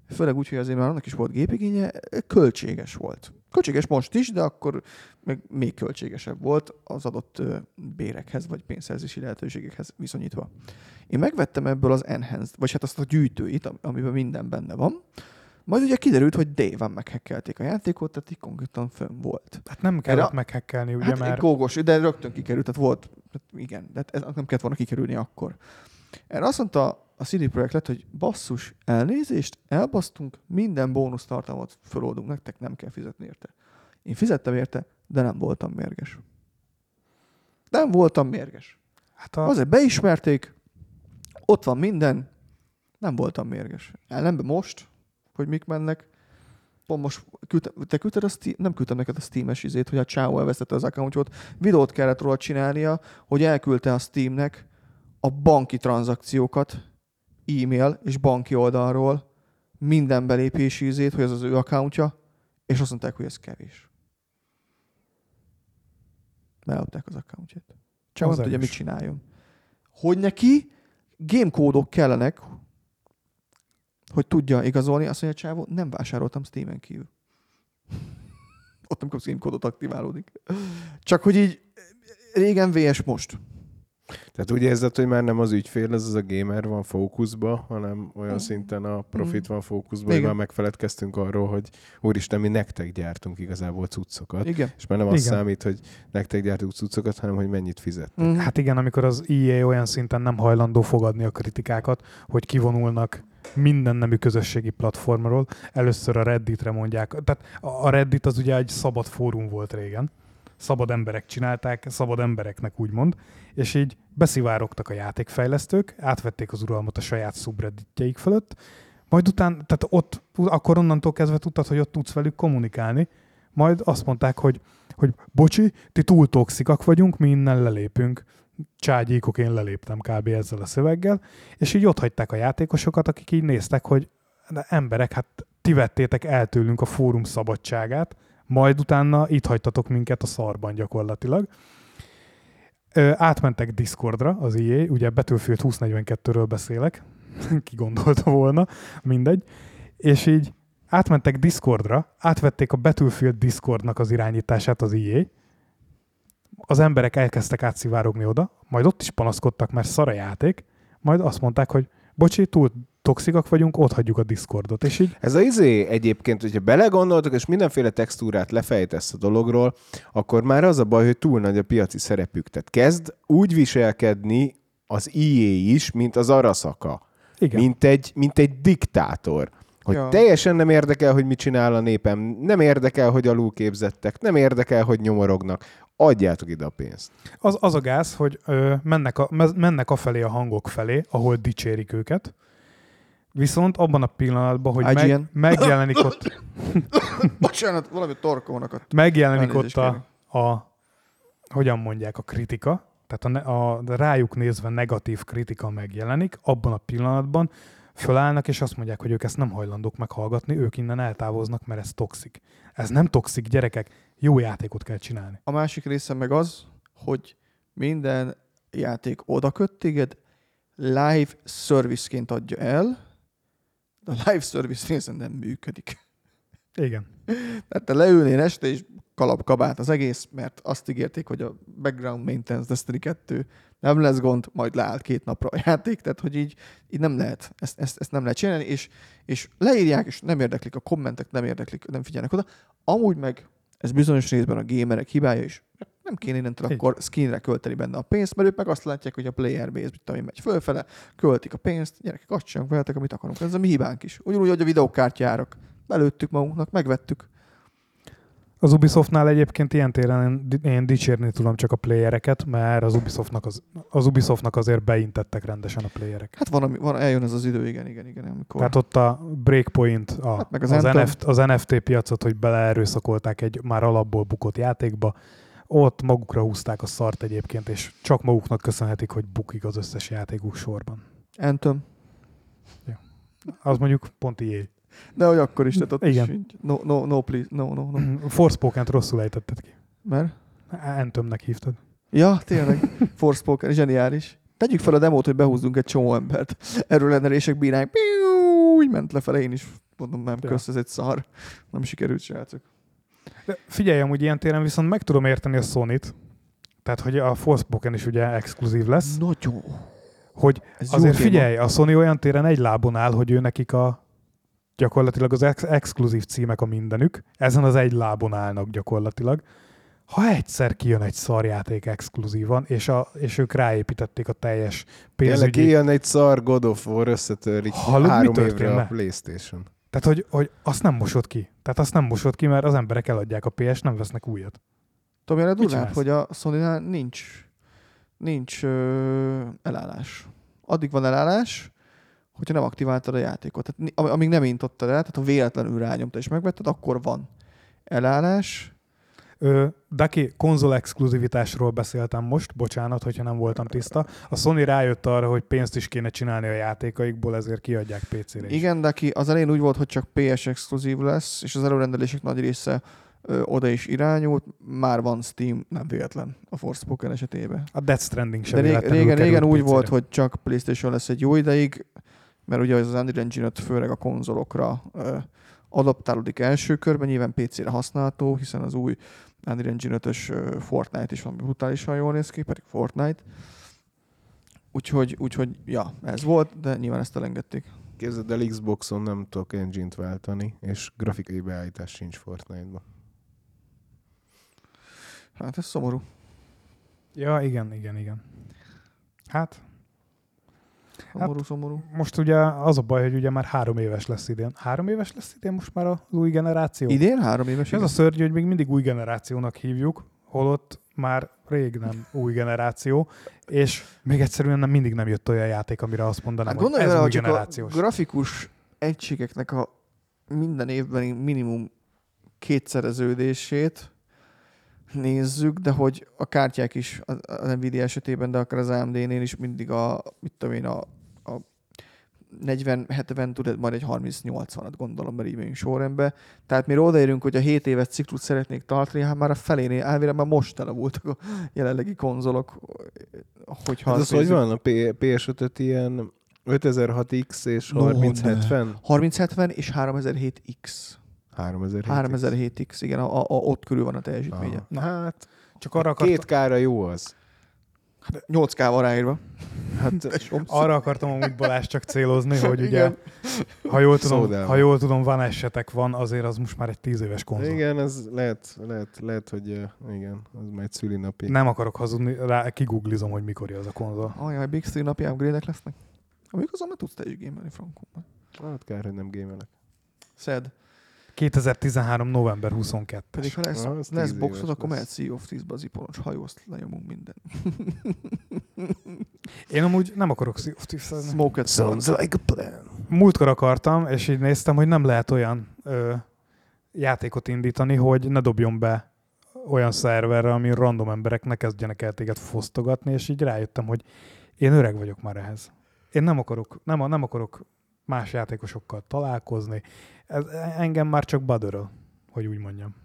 főleg úgy, hogy azért már annak is volt gépigénye, költséges volt. Költséges most is, de akkor meg még költségesebb volt az adott bérekhez, vagy pénzszerzési lehetőségekhez viszonyítva. Én megvettem ebből az Enhanced, vagy hát azt a gyűjtőit, am- amiben minden benne van, majd ugye kiderült, hogy Dave-en meghekkelték a játékot, tehát így konkrétan fönn volt. Hát nem kellett Erre- meghekkelni, ugye, hát mert... gógos, de rögtön kikerült, tehát volt, tehát igen, de hát ez nem kellett volna kikerülni akkor. Erre azt mondta a CD Projekt lett, hogy basszus, elnézést, elbasztunk, minden bónusz tartalmat feloldunk nektek, nem kell fizetni érte. Én fizettem érte, de nem voltam mérges. Nem voltam mérges. Hát a, Azért beismerték, ott van minden, nem voltam mérges. Ellenben most, hogy mik mennek, pont most küldte, te küldted a Steam, nem küldtem neked a Steam-es izét, hogy a Chao elvesztette az accountot, videót kellett róla csinálnia, hogy elküldte a Steamnek a banki tranzakciókat, e-mail és banki oldalról, minden belépési izét, hogy ez az ő accountja, és azt mondták, hogy ez kevés. Beadták az accountját. Csak nem tudja, mit csináljon. Hogy neki gamekódok kellenek, hogy tudja igazolni, azt mondja, csávó, nem vásároltam Steam-en kívül. ott nem kapsz gamecode aktiválódik. Csak hogy így régen VS most. Tehát úgy érzed, hogy már nem az ügyfél, ez az a gamer van fókuszba, hanem olyan Mm. szinten a profit van fókuszba, hogy már megfeledkeztünk arról, hogy úristen, mi nektek gyártunk igazából cuccokat. Igen. És már nem az Igen. számít, hogy nektek gyártunk cuccokat, hanem hogy mennyit fizet. Mm. Hát igen, amikor az EA olyan szinten nem hajlandó fogadni a kritikákat, hogy kivonulnak minden nemű közösségi platformról. Először a Redditre mondják. Tehát a Reddit az ugye egy szabad fórum volt régen. Szabad emberek csinálták, szabad embereknek úgymond, és így beszivárogtak a játékfejlesztők, átvették az uralmat a saját subredditjeik fölött, majd utána, tehát ott, akkor onnantól kezdve tudtad, hogy ott tudsz velük kommunikálni, majd azt mondták, hogy, hogy bocsi, ti túl toxikak vagyunk, mi innen lelépünk. Cságyékok, én leléptem kb. ezzel a szöveggel, és így ott hagyták a játékosokat, akik így néztek, hogy de emberek, hát ti vettétek el tőlünk a fórum szabadságát, majd utána itt hagytatok minket a szarban gyakorlatilag. Ö, átmentek Discordra az EA, ugye Battlefield 2042-ről beszélek, ki gondolta volna, mindegy, és így átmentek Discordra, átvették a Battlefield Discordnak az irányítását az EA, az emberek elkezdtek átszivárogni oda, majd ott is panaszkodtak, mert szar a játék, majd azt mondták, hogy bocsi, túl toxikak vagyunk, ott hagyjuk a Discordot, és így Ez a izé egyébként, hogyha belegondoltok, és mindenféle textúrát lefejtesz a dologról, akkor már az a baj, hogy túl nagy a piaci szerepük. Tehát kezd úgy viselkedni az EA is, mint az Arasaka. igen. Mint egy, mint egy diktátor. Hogy ja. teljesen nem érdekel, hogy mit csinál a népem, nem érdekel, hogy alulképzettek, nem érdekel, hogy nyomorognak. Adjátok ide a pénzt. Az, az a gáz, hogy ö, mennek, a, mennek afelé a hangok felé, ahol dicsérik őket, viszont abban a pillanatban, hogy meg, megjelenik ott, Bocsánat, valami torkónak a... megjelenik ott a, a, hogyan mondják, a kritika, tehát a, a rájuk nézve negatív kritika megjelenik, abban a pillanatban fölállnak, és azt mondják, hogy ők ezt nem hajlandók meghallgatni, ők innen eltávoznak, mert ez toxik. Ez nem toxik, gyerekek, jó játékot kell csinálni. A másik része meg az, hogy minden játék oda köt téged, live serviceként adja el, de a live service részen nem működik. Igen. Tehát te leülnél este, és kalapkabát az egész, mert azt ígérték, hogy a background maintenance Destiny 2 nem lesz gond, majd leállt két napra a játék, tehát hogy így, így nem lehet, ezt, ezt, ezt nem lehet csinálni, és, és leírják, és nem érdeklik, a kommentek nem érdeklik, nem figyelnek oda. Amúgy meg ez bizonyos részben a gamerek hibája is. Nem kéne innentől Így. akkor skinre költeni benne a pénzt, mert ők meg azt látják, hogy a player base, mit én, megy fölfele, költik a pénzt, gyerekek, azt csinálunk veletek, amit akarunk. Ez a mi hibánk is. Ugyanúgy, hogy a videókártyárak. Belőttük magunknak, megvettük. Az Ubisoftnál egyébként ilyen téren én, én dicsérni tudom csak a playereket, mert az Ubisoftnak, az, az Ubisoftnak azért beintettek rendesen a playerek. Hát van, van, eljön ez az idő, igen, igen, igen, amikor... Tehát ott a Breakpoint, a, Hát meg az az, Anthem. NFT, az NFT piacot, hogy beleerőszakolták egy már alapból bukott játékba, ott magukra húzták a szart egyébként, és csak maguknak köszönhetik, hogy bukik az összes játékuk sorban. Anthem. Az mondjuk pont ilyen. De hogy akkor is, tehát ott Igen. így. No, no, no, please, no, no, no. Forspoken-t rosszul ejtetted ki. Mert? Anthemnek hívtad. Ja, tényleg. Forspoken, zseniális. Tegyük fel a demót, hogy behúzzunk egy csomó embert. Erőlendelések bírák. Piu, Úgy ment lefele, én is mondom, nem Ja. kösz, ez egy szar. Nem sikerült, srácok. De figyelj, amúgy ilyen téren viszont meg tudom érteni a Sony-t, tehát hogy a Forspoken is ugye exkluzív lesz, Nagyon. hogy Ez Azért figyelj, a Sony olyan téren egy lábon áll, hogy ő nekik a gyakorlatilag az ex- exkluzív címek a mindenük, ezen az egy lábon állnak gyakorlatilag. Ha egyszer kijön egy szarjáték exkluzívan, és, a, és ők ráépítették a teljes Tényleg pénzügyi... kijön egy szar God of War, összetörik Hallod, három évre a Playstation. Tehát, hogy, hogy azt nem mosod ki. Tehát azt nem mosod ki, mert az emberek eladják a PS, nem vesznek újat. Milyen a durvább, hogy a sony nincs, nincs ö, elállás. Addig van elállás, hogyha nem aktiváltad a játékot. Tehát, amíg nem intottad el, tehát ha véletlenül rányomta és megvetted, akkor van elállás. Ö, Daki, konzol exkluzivitásról beszéltem most, bocsánat, hogyha nem voltam tiszta. A Sony rájött arra, hogy pénzt is kéne csinálni a játékaikból, ezért kiadják PC-re is. Igen, de ki az elején úgy volt, hogy csak PS exkluzív lesz, és az előrendelések nagy része ö, oda is irányult. Már van Steam, nem véletlen a Forspoken esetében. A Death Stranding sem De ré- régen, régen úgy volt, hogy csak PlayStation lesz egy jó ideig, mert ugye az Unreal Engine 5 főleg a konzolokra ö, adaptálódik első körben, nyilván PC-re használható, hiszen az új Unreal Engine 5-ös ö, Fortnite is van, brutálisan jól néz ki, pedig Fortnite. Úgyhogy, úgyhogy, ja, ez volt, de nyilván ezt elengedték. Képzeld el, Xboxon nem tudok engine-t váltani, és grafikai beállítás sincs Fortnite-ba. Hát ez szomorú. Ja, igen, igen, igen. Hát, Szomorú, szomorú. most ugye az a baj, hogy ugye már három éves lesz idén. Három éves lesz idén most már az új generáció? Idén három éves? Ez a szörnyű, hogy még mindig új generációnak hívjuk, holott már rég nem új generáció, és még egyszerűen nem, mindig nem jött olyan játék, amire azt mondanám, Hát hogy ez vele, új csak a generációs. grafikus egységeknek a minden évben minimum kétszereződését nézzük, de hogy a kártyák is az Nvidia esetében, de akár az AMD-nél is mindig a, mit tudom én, a, a 40-70 tudod, majd egy 30-80-at gondolom, mert így megyünk sorrendbe. Tehát mire odaérünk, hogy a 7 éves ciklus szeretnék tartani, hát már a felénél elvére már most tele voltak a jelenlegi konzolok, hogyha Hát az, hogy van? A P- PS5-öt ilyen 5006X és No, 3070? 3070 és 3007X. 3007 3007X, igen, a, a, a, ott körül van a teljesítménye. Aha. Na hát, Csak arra, akart, két kára jó az. 8K van ráírva. Hát arra akartam amúgy Balázs csak célozni, hogy ugye, Igen. ha jól, tudom, Szódával. ha jól tudom, van esetek van, azért az most már egy tíz éves konzol. igen, ez lehet, lehet, lehet, hogy igen, az már egy szülinapi. Nem akarok hazudni, rá kiguglizom, hogy mikor az a konzol. Ajaj, Big Street napi upgrade lesznek. Amíg azon már tudsz te is gémelni, frankon. Hát kár, hogy nem gémelek. Szed. 2013. november 22. Pedig ha lesz, az lesz boxod, akkor lesz. mehet Sea of Thieves-be az iponos hajózt, lenyomunk minden. Én amúgy nem akarok Sea of Thieves-ezni. Smoke it. like a plan. Múltkor akartam, és így néztem, hogy nem lehet olyan ö, játékot indítani, hogy ne dobjon be olyan szerverre, ami random emberek ne kezdjenek el téged fosztogatni, és így rájöttem, hogy én öreg vagyok már ehhez. Én nem akarok, nem, nem akarok más játékosokkal találkozni. Ez, engem már csak badöröl, hogy úgy mondjam.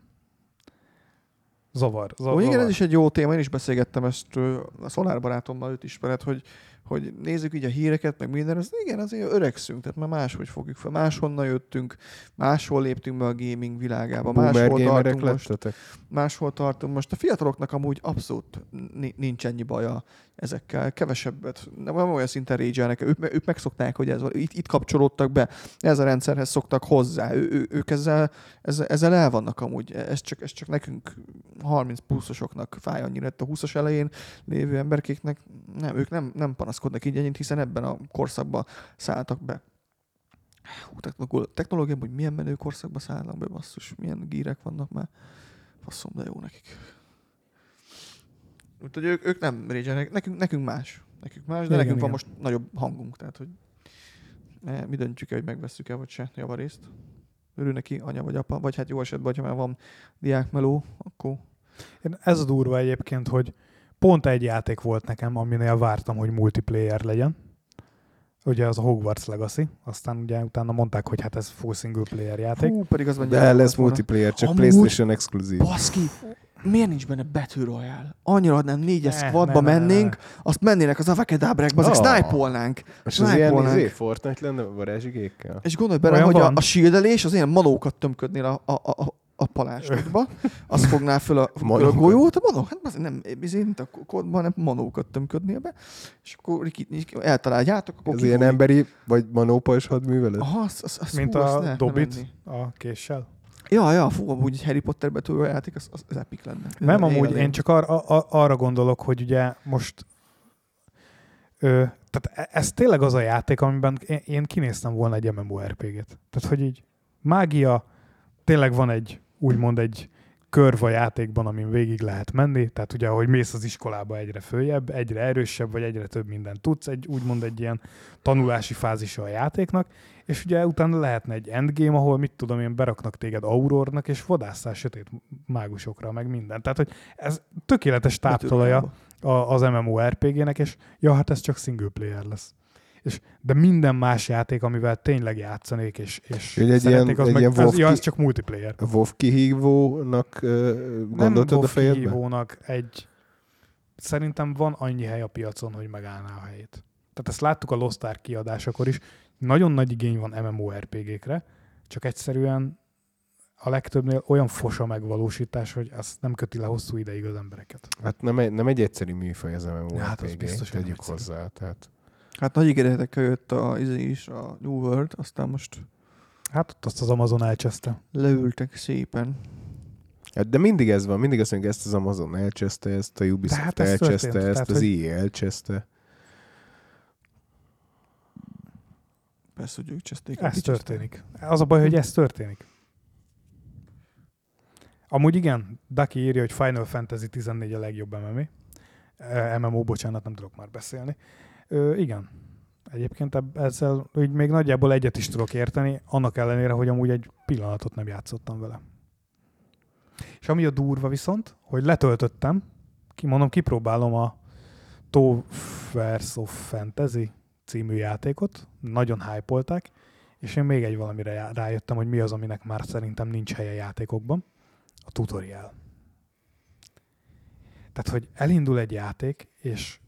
Zavar. zavar. Ó, igen, ez is egy jó téma, én is beszélgettem ezt a Szolár barátommal, őt ismered, hogy, hogy nézzük így a híreket, meg minden, az igen, azért öregszünk, tehát már máshogy fogjuk fel. Máshonnan jöttünk, máshol léptünk be a gaming világába, Boomer máshol tartunk most. lettetek? máshol tartunk. Most a fiataloknak amúgy abszolút ni- nincs ennyi baja ezekkel. Kevesebbet, nem olyan szinten rage ők, ők megszokták, hogy ez. Itt, itt kapcsolódtak be, ez a rendszerhez szoktak hozzá. Ő, ő, ők ezzel, ezzel, ezzel el vannak amúgy. Ez csak, ez csak nekünk 30 pluszosoknak fáj annyira. A 20-as elején lévő emberkéknek nem, ők nem, nem panaszkodnak így ennyit, hiszen ebben a korszakban szálltak be. Hú, technológia, hogy milyen menő korszakba szállnak be, basszus, milyen gírek vannak már. Faszom, de jó nekik. Úgyhogy ők, ők nem rage nekünk, nekünk más. Nekünk más, de Igen, nekünk van igen. most nagyobb hangunk, tehát hogy ne, mi döntjük el, hogy megveszük-e vagy se javarészt. Örül neki anya vagy apa, vagy hát jó esetben, ha már van diákmeló, akkor Én ez a durva egyébként, hogy pont egy játék volt nekem, aminél vártam, hogy multiplayer legyen. Ugye az a Hogwarts Legacy, aztán ugye utána mondták, hogy hát ez full single player játék. hú, pedig az De lesz multiplayer, csak Amúgy- PlayStation exkluzív. Baszki, miért nincs benne Battle Royale? Annyira adnám négyes Ne, squadba ne, ne, ne, mennénk, azt mennének az avakedabrekbe, azok Ah. snipe-olnánk. És az ilyen izé, Fortnite lenne varázsigékkel? És gondolj bele, Olyan hogy a, van. a shieldelés az ilyen manókat tömködnél a, a, a, a palásodba, azt fogná föl a, föl a golyót, a manó, hát az nem, izé, mint a kodban, nem manókat tömködnél be, és akkor eltaláljátok, akkor Ez ilyen emberi, vagy manópa is hadművelet? Aha, az, az, az, Mint hú, a Dobit a késsel. Ja, ja, fú, amúgy egy Harry Potter betűvő játék, az, az, az epic lenne. Nem, amúgy én csak ar- a- arra gondolok, hogy ugye most ö, tehát e- ez tényleg az a játék, amiben én- én kinéztem volna egy MMORPG-t. Tehát, hogy így mágia, tényleg van egy, úgymond egy körv a játékban, amin végig lehet menni, tehát ugye, ahogy mész az iskolába egyre följebb, egyre erősebb, vagy egyre több mindent tudsz, egy, úgymond egy ilyen tanulási fázisa a játéknak, és ugye utána lehetne egy endgame, ahol mit tudom én, beraknak téged aurornak, és vadásszál sötét mágusokra, meg minden. Tehát, hogy ez tökéletes táptalaja az MMORPG-nek, és ja, hát ez csak single player lesz. És, de minden más játék, amivel tényleg játszanék, és, és egy szeretnék, ilyen- az egy meg, ilyen ez, ja, ez csak multiplayer. WoW kihívónak Nem gondoltad a fejedbe? kihívónak egy... Szerintem van annyi hely a piacon, hogy megállná a helyét. Tehát ezt láttuk a Lost Ark kiadásakor is. Nagyon nagy igény van MMORPG-kre, csak egyszerűen a legtöbbnél olyan fos a megvalósítás, hogy azt nem köti le hosszú ideig az embereket. Hát nem egy, nem egy egyszerű műfaj az MMORPG, Hát az biztos, tegyük egyszerű. hozzá. Tehát Hát nagy ígéretekkel jött a, izé is, a New World, aztán most Hát ott azt az Amazon elcseszte. leültek szépen. Hát de mindig ez van, mindig azt mondjuk, ezt az Amazon elcseszte, ezt a Ubisoft hát ez elcseszte, történt, ezt tehát, az hogy- EA elcseszte. Persze, hogy ők cseszték. Ez történik. Az a baj, hogy ez történik. Amúgy igen, Daki írja, hogy Final Fantasy 14 a legjobb MMO. MMO, bocsánat, nem tudok már beszélni. Ö, igen. Egyébként ezzel úgy még nagyjából egyet is tudok érteni, annak ellenére, hogy amúgy egy pillanatot nem játszottam vele. És ami a durva viszont, hogy letöltöttem, kimondom, kipróbálom a Towers of Fantasy című játékot, nagyon hype és én még egy valamire rájöttem, hogy mi az, aminek már szerintem nincs helye játékokban. A tutorial. Tehát, hogy elindul egy játék, és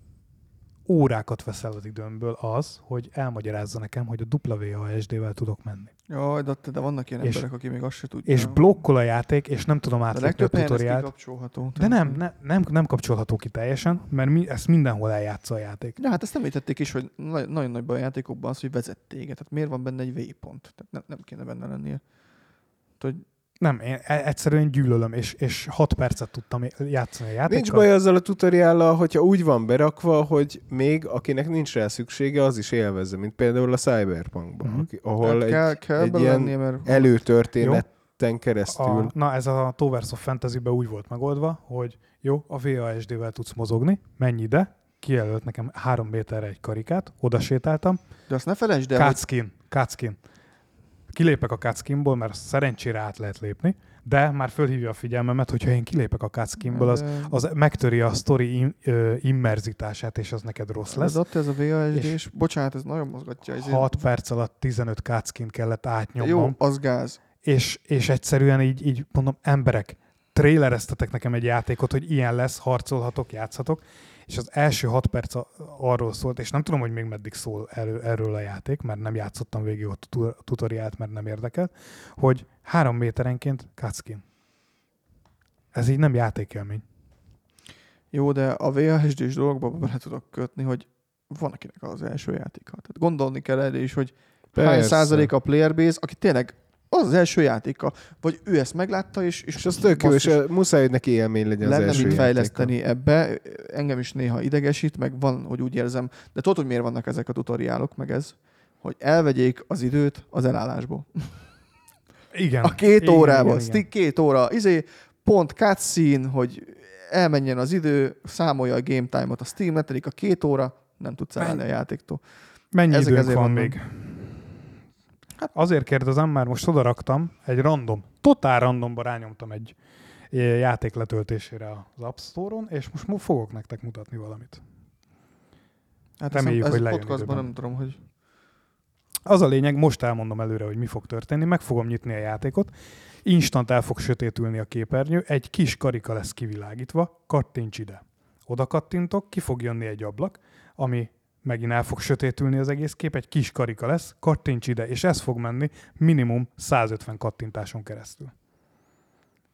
órákat veszel az időmből az, hogy elmagyarázza nekem, hogy a WASD-vel tudok menni. Jaj, de, de vannak ilyen És- emberek, akik még azt se tudják. És blokkol a játék, és nem tudom De átlépni a tutoriált. kikapcsolható. De nem, ne, nem, nem kapcsolható ki teljesen, mert mi, ezt mindenhol eljátsza a játék. Ja, hát ezt említették is, hogy na- nagyon nagy baj a játékokban az, hogy vezet téged. Tehát miért van benne egy waypont? Tehát nem, nem kéne benne lennie. Tehát, hogy Nem, én e- egyszerűen gyűlölöm, és, és 6 percet tudtam játszani a játékkal. Nincs baj azzal a tutoriállal, hogyha úgy van berakva, hogy még akinek nincs rá szüksége, az is élvezze, mint például a Cyberpunkban, Mhm. aki- ahol hát egy kell, kell egy ilyen lennie, mert előtörténeten keresztül. A, na, ez a Towers of Fantasy-ben úgy volt megoldva, hogy jó, a VASD-vel tudsz mozogni, menj ide, kijelölt nekem három méterre egy karikát, oda sétáltam, de azt ne felejtsd el, hogy cutscene, cutscene. Kilépek a cutscene-ból, mert szerencsére át lehet lépni, de már fölhívja a figyelmemet, hogyha én kilépek a cutscene-ből, az, az megtöri a sztori im, ö, immerzitását, és az neked rossz ez lesz. ott ez a VASD, És- bocsánat, ez nagyon mozgatja. ezért- 6 perc alatt 15 cutscene kellett átnyomnom. Jó, az gáz. és, és egyszerűen így, így mondom, emberek, trailereztetek nekem egy játékot, hogy ilyen lesz, harcolhatok, játszhatok, és az első hat perc a- arról szólt, és nem tudom, hogy még meddig szól erről, erről a játék, mert nem játszottam végig a tu- tutoriált, mert nem érdekel, hogy három méterenként cutscene. Ez így nem játékelmény. Jó, de a VHSD-s dologba bele tudok kötni, hogy van akinek az első játéka. Tehát gondolni kell erre is, hogy hány Persze. százalék a player base, aki tényleg az az első játéka, vagy ő ezt meglátta, és, És az tök jó, és ö, muszáj, hogy neki élmény legyen az lenne első mit játéka. fejleszteni ebbe. Engem is néha idegesít, meg van, hogy úgy érzem, de tudod, hogy miért vannak ezek a tutoriálok, meg ez? Hogy elvegyék az időt az elállásból. Igen. A két Igen, órában, igen, igen. két óra, izé, pont cutscene, hogy elmenjen az idő, számolja a game time-ot, a Steam letelik a két óra, nem tudsz elállni a játéktól. Mennyi Ezek időnk van mondom. még? Hát azért kérdezem, már most oda raktam egy random, totál randomba rányomtam egy eh, játék letöltésére az App Store-on, és most mo- fogok nektek mutatni valamit. Hát Reméljük, ez hogy lejön podcastban időben. nem tudom, hogy Az a lényeg, most elmondom előre, hogy mi fog történni, meg fogom nyitni a játékot, instant el fog sötétülni a képernyő, egy kis karika lesz kivilágítva, kattints ide. Oda kattintok, ki fog jönni egy ablak, ami megint el fog sötétülni az egész kép, egy kis karika lesz, kattints ide, és ez fog menni minimum 150 kattintáson keresztül.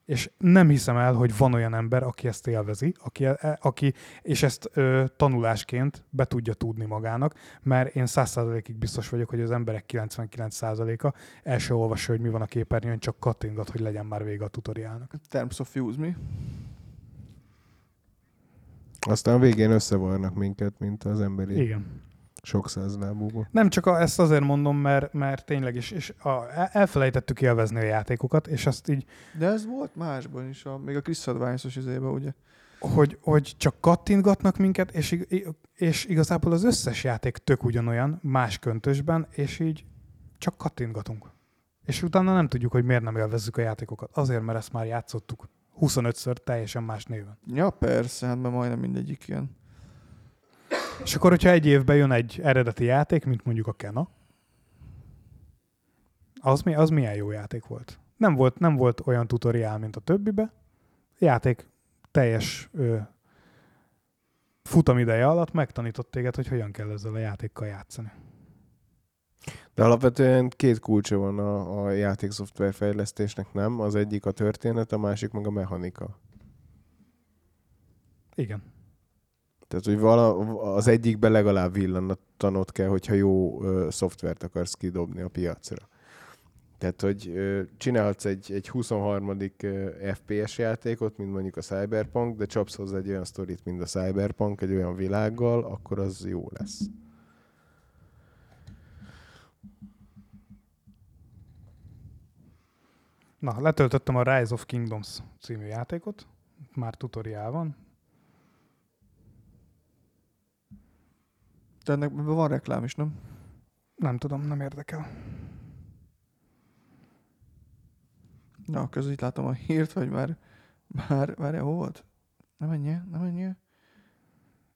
És nem hiszem el, hogy van olyan ember, aki ezt élvezi, aki, e- aki és ezt ö, tanulásként be tudja tudni magának, mert én 100%-ig biztos vagyok, hogy az emberek 99%-a első olvassa, hogy mi van a képernyőn, csak kattingat, hogy legyen már vége a tutoriálnak. Terms of Use mi? Aztán a végén összevarnak minket, mint az emberi Igen. sok száz lábúból. Nem csak a, ezt azért mondom, mert, mert tényleg is, és a, elfelejtettük élvezni a játékokat, és azt így, De ez volt másban is, a, még a Chris Advice-os izébe, ugye? hogy, hogy csak kattintgatnak minket, és, és igazából az összes játék tök ugyanolyan, más köntösben, és így csak kattintgatunk. És utána nem tudjuk, hogy miért nem élvezzük a játékokat. Azért, mert ezt már játszottuk. 25-ször teljesen más néven. Ja, persze, hát mert majdnem mindegyik ilyen. És akkor, hogyha egy évben jön egy eredeti játék, mint mondjuk a Kena, az, mi, az milyen jó játék volt. Nem volt, nem volt olyan tutoriál, mint a többibe. Játék teljes ö, futamideje alatt megtanított téged, hogy hogyan kell ezzel a játékkal játszani. De alapvetően két kulcsa van a, a játékszoftver fejlesztésnek, nem? Az egyik a történet, a másik meg a mechanika. Igen. Tehát, hogy vala, az egyikbe legalább villantanod kell, hogyha jó ö, szoftvert akarsz kidobni a piacra. Tehát, hogy ö, csinálhatsz egy, egy 23. ö, FPS játékot, mint mondjuk a Cyberpunk, de csapsz hozzá egy olyan sztorit, mint a Cyberpunk, egy olyan világgal, akkor az jó lesz. Na, letöltöttem a Rise of Kingdoms című játékot. Már tutoriál van. De ennek van reklám is, nem? Nem tudom, nem érdekel. Na, közül itt látom a hírt, hogy már, már, már hol volt? Nem ennyi, nem ennyi.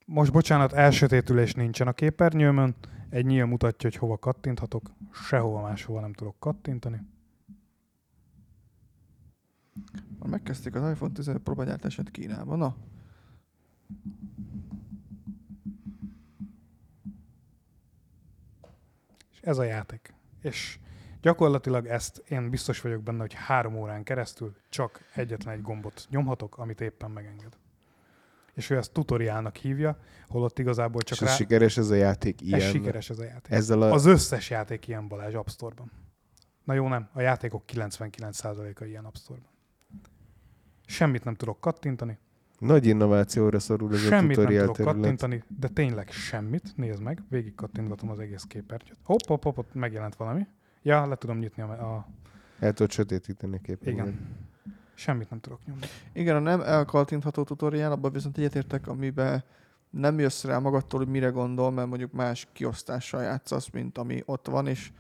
Most bocsánat, elsötétülés nincsen a képernyőmön. Egy nyíl mutatja, hogy hova kattinthatok. Sehova máshova nem tudok kattintani. Már megkezdték az iPhone 15 próbágyártását Kínában. Na, És ez a játék. És gyakorlatilag ezt én biztos vagyok benne, hogy három órán keresztül csak egyetlen egy gombot nyomhatok, amit éppen megenged. És ő ezt tutoriálnak hívja, holott igazából csak Csak és rá... ez sikeres ez a játék ilyen. ez sikeres ez a játék. Ezzel a... Az összes játék ilyen Balázs App Store-ban. Na jó, nem. A játékok 99%-a ilyen App Store-ban. Semmit nem tudok kattintani, Nagy innovációra szorul ez a semmit nem tutorial tudok terület. kattintani, de tényleg semmit. Nézd meg, végig kattintgatom az egész képernyőt. Hopp, hopp, hopp, ott megjelent valami. Ja, le tudom nyitni a... a El tudod sötétíteni a képen. igen. Semmit nem tudok nyomni. igen, a nem elkaltintható tutoriál, abban viszont egyetértek, amiben nem jössz rá magadtól, hogy mire gondol, mert mondjuk más kiosztással játszasz, mint ami ott van, és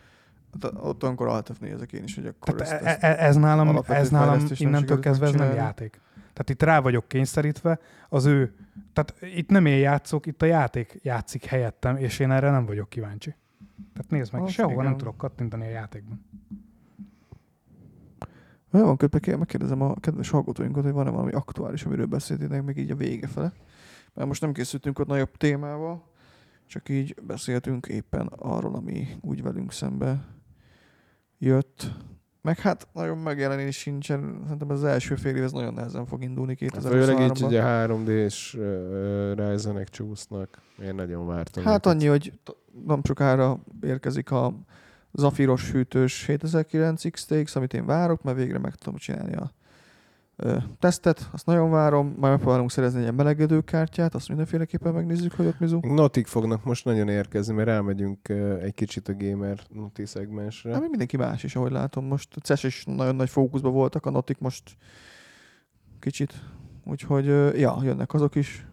ott- ott olyankor alt nézek én is, hogy akkor Tehát ezt, e- ezt, e- ez nálam, ez nálam innentől kezdve ez nem játék. Tehát itt rá vagyok kényszerítve, az ő, tehát itt nem én játszok, itt a játék játszik helyettem, és én erre nem vagyok kíváncsi. Tehát nézd meg, Az sehova igen. nem tudok kattintani a játékban. Olyan van, közben megkérdezem a kedves hallgatóinkat, hogy van-e valami aktuális, amiről beszéltétek meg így a vége fele. Mert most nem készültünk ott nagyobb témával, csak így beszéltünk éppen arról, ami úgy velünk szembe jött. Meg hát nagyon megjelenés sincsen, szerintem az első fél év ez nagyon nehezen fog indulni Hát Főleg így, 2023-ban. a 3D-s uh, ryzen csúsznak. Én nagyon vártam. Hát őket. annyi, hogy nem sokára érkezik a zafiros hűtős 7009 XTX, amit én várok, mert végre meg tudom csinálni a tesztet, azt nagyon várom, majd megpróbálunk szerezni egy melegedő kártyát, azt mindenféleképpen megnézzük, hogy ott mizu. Notik fognak most nagyon érkezni, mert rámegyünk egy kicsit a gamer noti szegmensre. Hát mindenki más is, ahogy látom. Most a CES is nagyon nagy fókuszban voltak, a notik most kicsit. Úgyhogy, ja, jönnek azok is.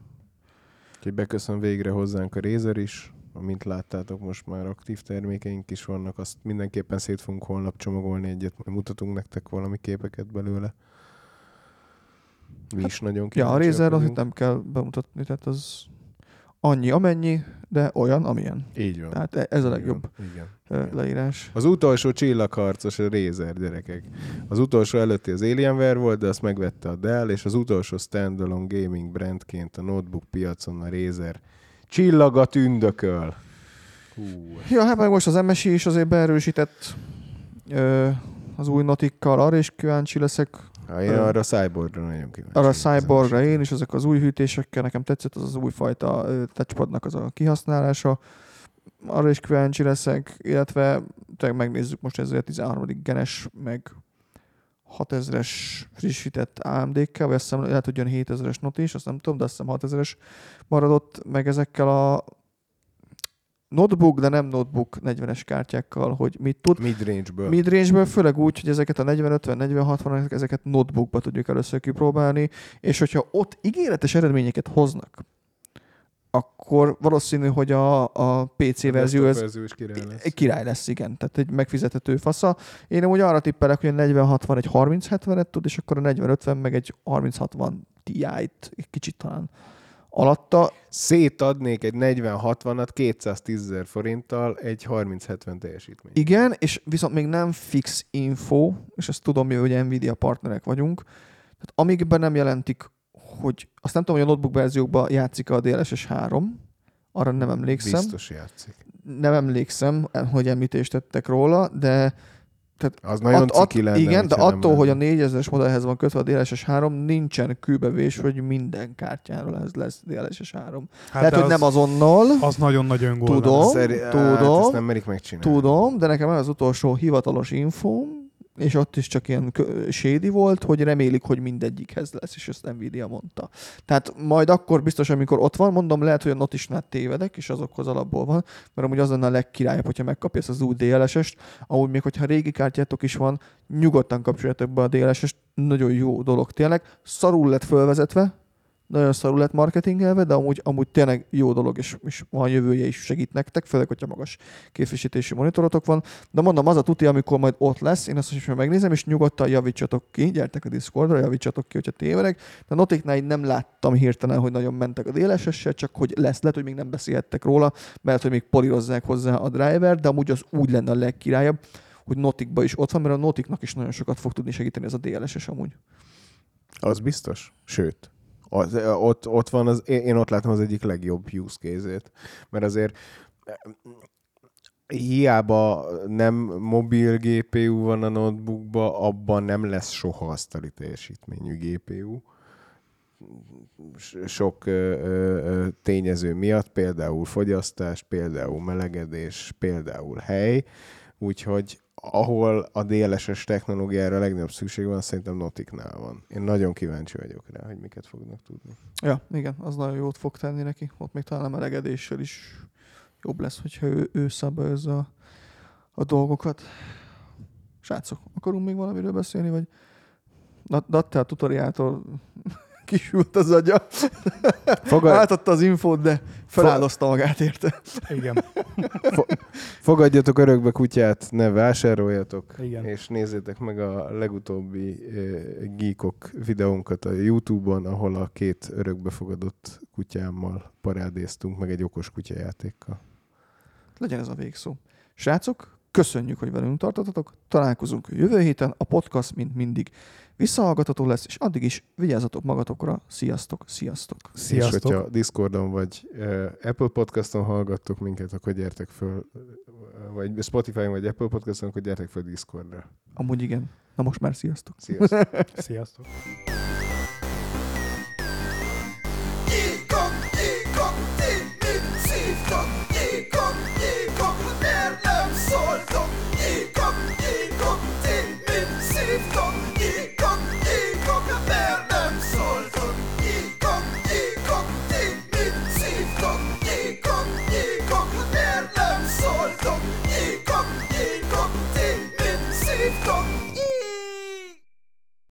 Úgyhogy beköszön végre hozzánk a Razer is. Amint láttátok, most már aktív termékeink is vannak, azt mindenképpen szét fogunk holnap csomagolni egyet, mutatunk nektek valami képeket belőle. Mi is nagyon Ja, a Razer az vagyunk. itt nem kell bemutatni, tehát az annyi amennyi, de olyan, amilyen. Így van. Tehát e- ez a legjobb. Igen. leírás. Az utolsó csillagharcos a Razer, gyerekek. Az utolsó előtti az Alienware volt, de azt megvette a Dell, és az utolsó standalone gaming brandként a notebook piacon a Razer csillaga tündököl. Hú, Ja, hát meg most az MSI is azért beerősített ö, az új notikkal, arra is kíváncsi leszek. Ha én arra a Cyborgra nagyon kíváncsi. Arra a Cyborgra én is, ezek az új hűtésekkel, nekem tetszett az az újfajta touchpadnak az a kihasználása. Arra is kíváncsi leszek, illetve tényleg megnézzük most ezzel a 13. genes, meg 6000-es frissített AMD-kkel, vagy azt hiszem lehet, hogy jön 7000-es not is, azt nem tudom, de azt hiszem 6000-es maradott meg ezekkel a notebook, de nem notebook 40-es kártyákkal, hogy mit tud. Midrange-ből. Midrange-ből, főleg úgy, hogy ezeket a 40-50-40-60, ezeket notebookba tudjuk először kipróbálni, és hogyha ott ígéretes eredményeket hoznak, akkor valószínű, hogy a, a PC A verzió ez verzió is király lesz. egy király lesz, igen. Tehát egy megfizethető fasza. Én amúgy arra tippelek, hogy a 40-60 egy 30-70-et tud, és akkor a 40-50 meg egy 30-60 Ti-t, egy kicsit talán alatta. Szétadnék egy 40-60-at 210 ezer forinttal egy 30-70 teljesítmény. Igen, és viszont még nem fix info, és ezt tudom, hogy Nvidia partnerek vagyunk, tehát amíg be nem jelentik, hogy azt nem tudom, hogy a notebook verziókban játszik a DLSS 3, arra nem emlékszem, Biztos játszik. nem emlékszem, hogy említést tettek róla, de Az nagyon At- ciki lenne. Igen, de attól, hogy a lenne. 4000-es modellhez van kötve a DLSS 3, nincsen kőbevés, hogy minden kártyáról ez lesz DLSS 3. Hát Lehet, hogy az, nem azonnal, Az nagyon nagy öngól. Tudom. lenne. Szeri- hát, tudom, ezt nem merik megcsinálni. tudom, de nekem ez az utolsó hivatalos infóm, és ott is csak ilyen shady volt, hogy remélik, hogy mindegyikhez lesz, és ezt Nvidia mondta. Tehát majd akkor biztos, amikor ott van, mondom, lehet, hogy a Notisnál tévedek, és azokhoz alapból van, mert amúgy az lenne a legkirályabb, hogyha megkapja ezt az új DLSS-t, amúgy még hogyha régi kártyátok is van, nyugodtan kapcsoljatok be a DLSS-t, nagyon jó dolog tényleg. Szarul lett fölvezetve, nagyon szarul lett marketingelve, de amúgy, amúgy tényleg jó dolog, és, és van jövője is segít nektek, főleg, hogyha magas képvisítési monitorotok van. De mondom, az a tuti, amikor majd ott lesz, én azt is megnézem, és nyugodtan javítsatok ki, gyertek a Discordra, javítsatok ki, hogyha tévedek. De Notiknál nem láttam hirtelen, hogy nagyon mentek a dlss csak hogy lesz, lehet, hogy még nem beszélhettek róla, mert hogy még polírozzák hozzá a driver, de amúgy az úgy lenne a legkirályabb, hogy Notikba is ott van, mert a Notiknak is nagyon sokat fog tudni segíteni ez a DLSS amúgy. Az biztos. Sőt, az, ott, ott van, az, én ott látom az egyik legjobb use case-ét. Mert azért eh, hiába nem mobil GPU van a notebookba, abban nem lesz soha asztali teljesítményű GPU. Sok ö, ö, tényező miatt, például fogyasztás, például melegedés, például hely, úgyhogy ahol a DLSS technológiára a legnagyobb szükség van, szerintem Notiknál van. Én nagyon kíváncsi vagyok rá, hogy miket fognak tudni. Ja, igen, az nagyon jót fog tenni neki. Ott még talán a melegedéssel is jobb lesz, hogyha ő, ő szabályozza a, a dolgokat. Srácok, akarunk még valamiről beszélni, vagy Dat- Datte a tutoriától kisült az agya. Fogad, Átadta az infót, de feláldozta magát érte. Igen. fogadjatok örökbe kutyát, ne vásároljatok, Igen. és nézzétek meg a legutóbbi eh, geekok videónkat a Youtube-on, ahol a két örökbefogadott kutyámmal parádéztunk, meg egy okos kutyajátékkal. Legyen ez a végszó. Srácok, köszönjük, hogy velünk tartottatok. Találkozunk jövő héten. A podcast, mint mindig, visszahallgatható lesz, és addig is vigyázzatok magatokra. Sziasztok, sziasztok. És Sziasztok. hogyha Discordon vagy uh, Apple Podcaston hallgattok minket, akkor gyertek föl, uh, vagy Spotify-on vagy Apple Podcaston, akkor gyertek föl Discordra. Amúgy igen. Na most már sziasztok. Sziasztok! Sziasztok.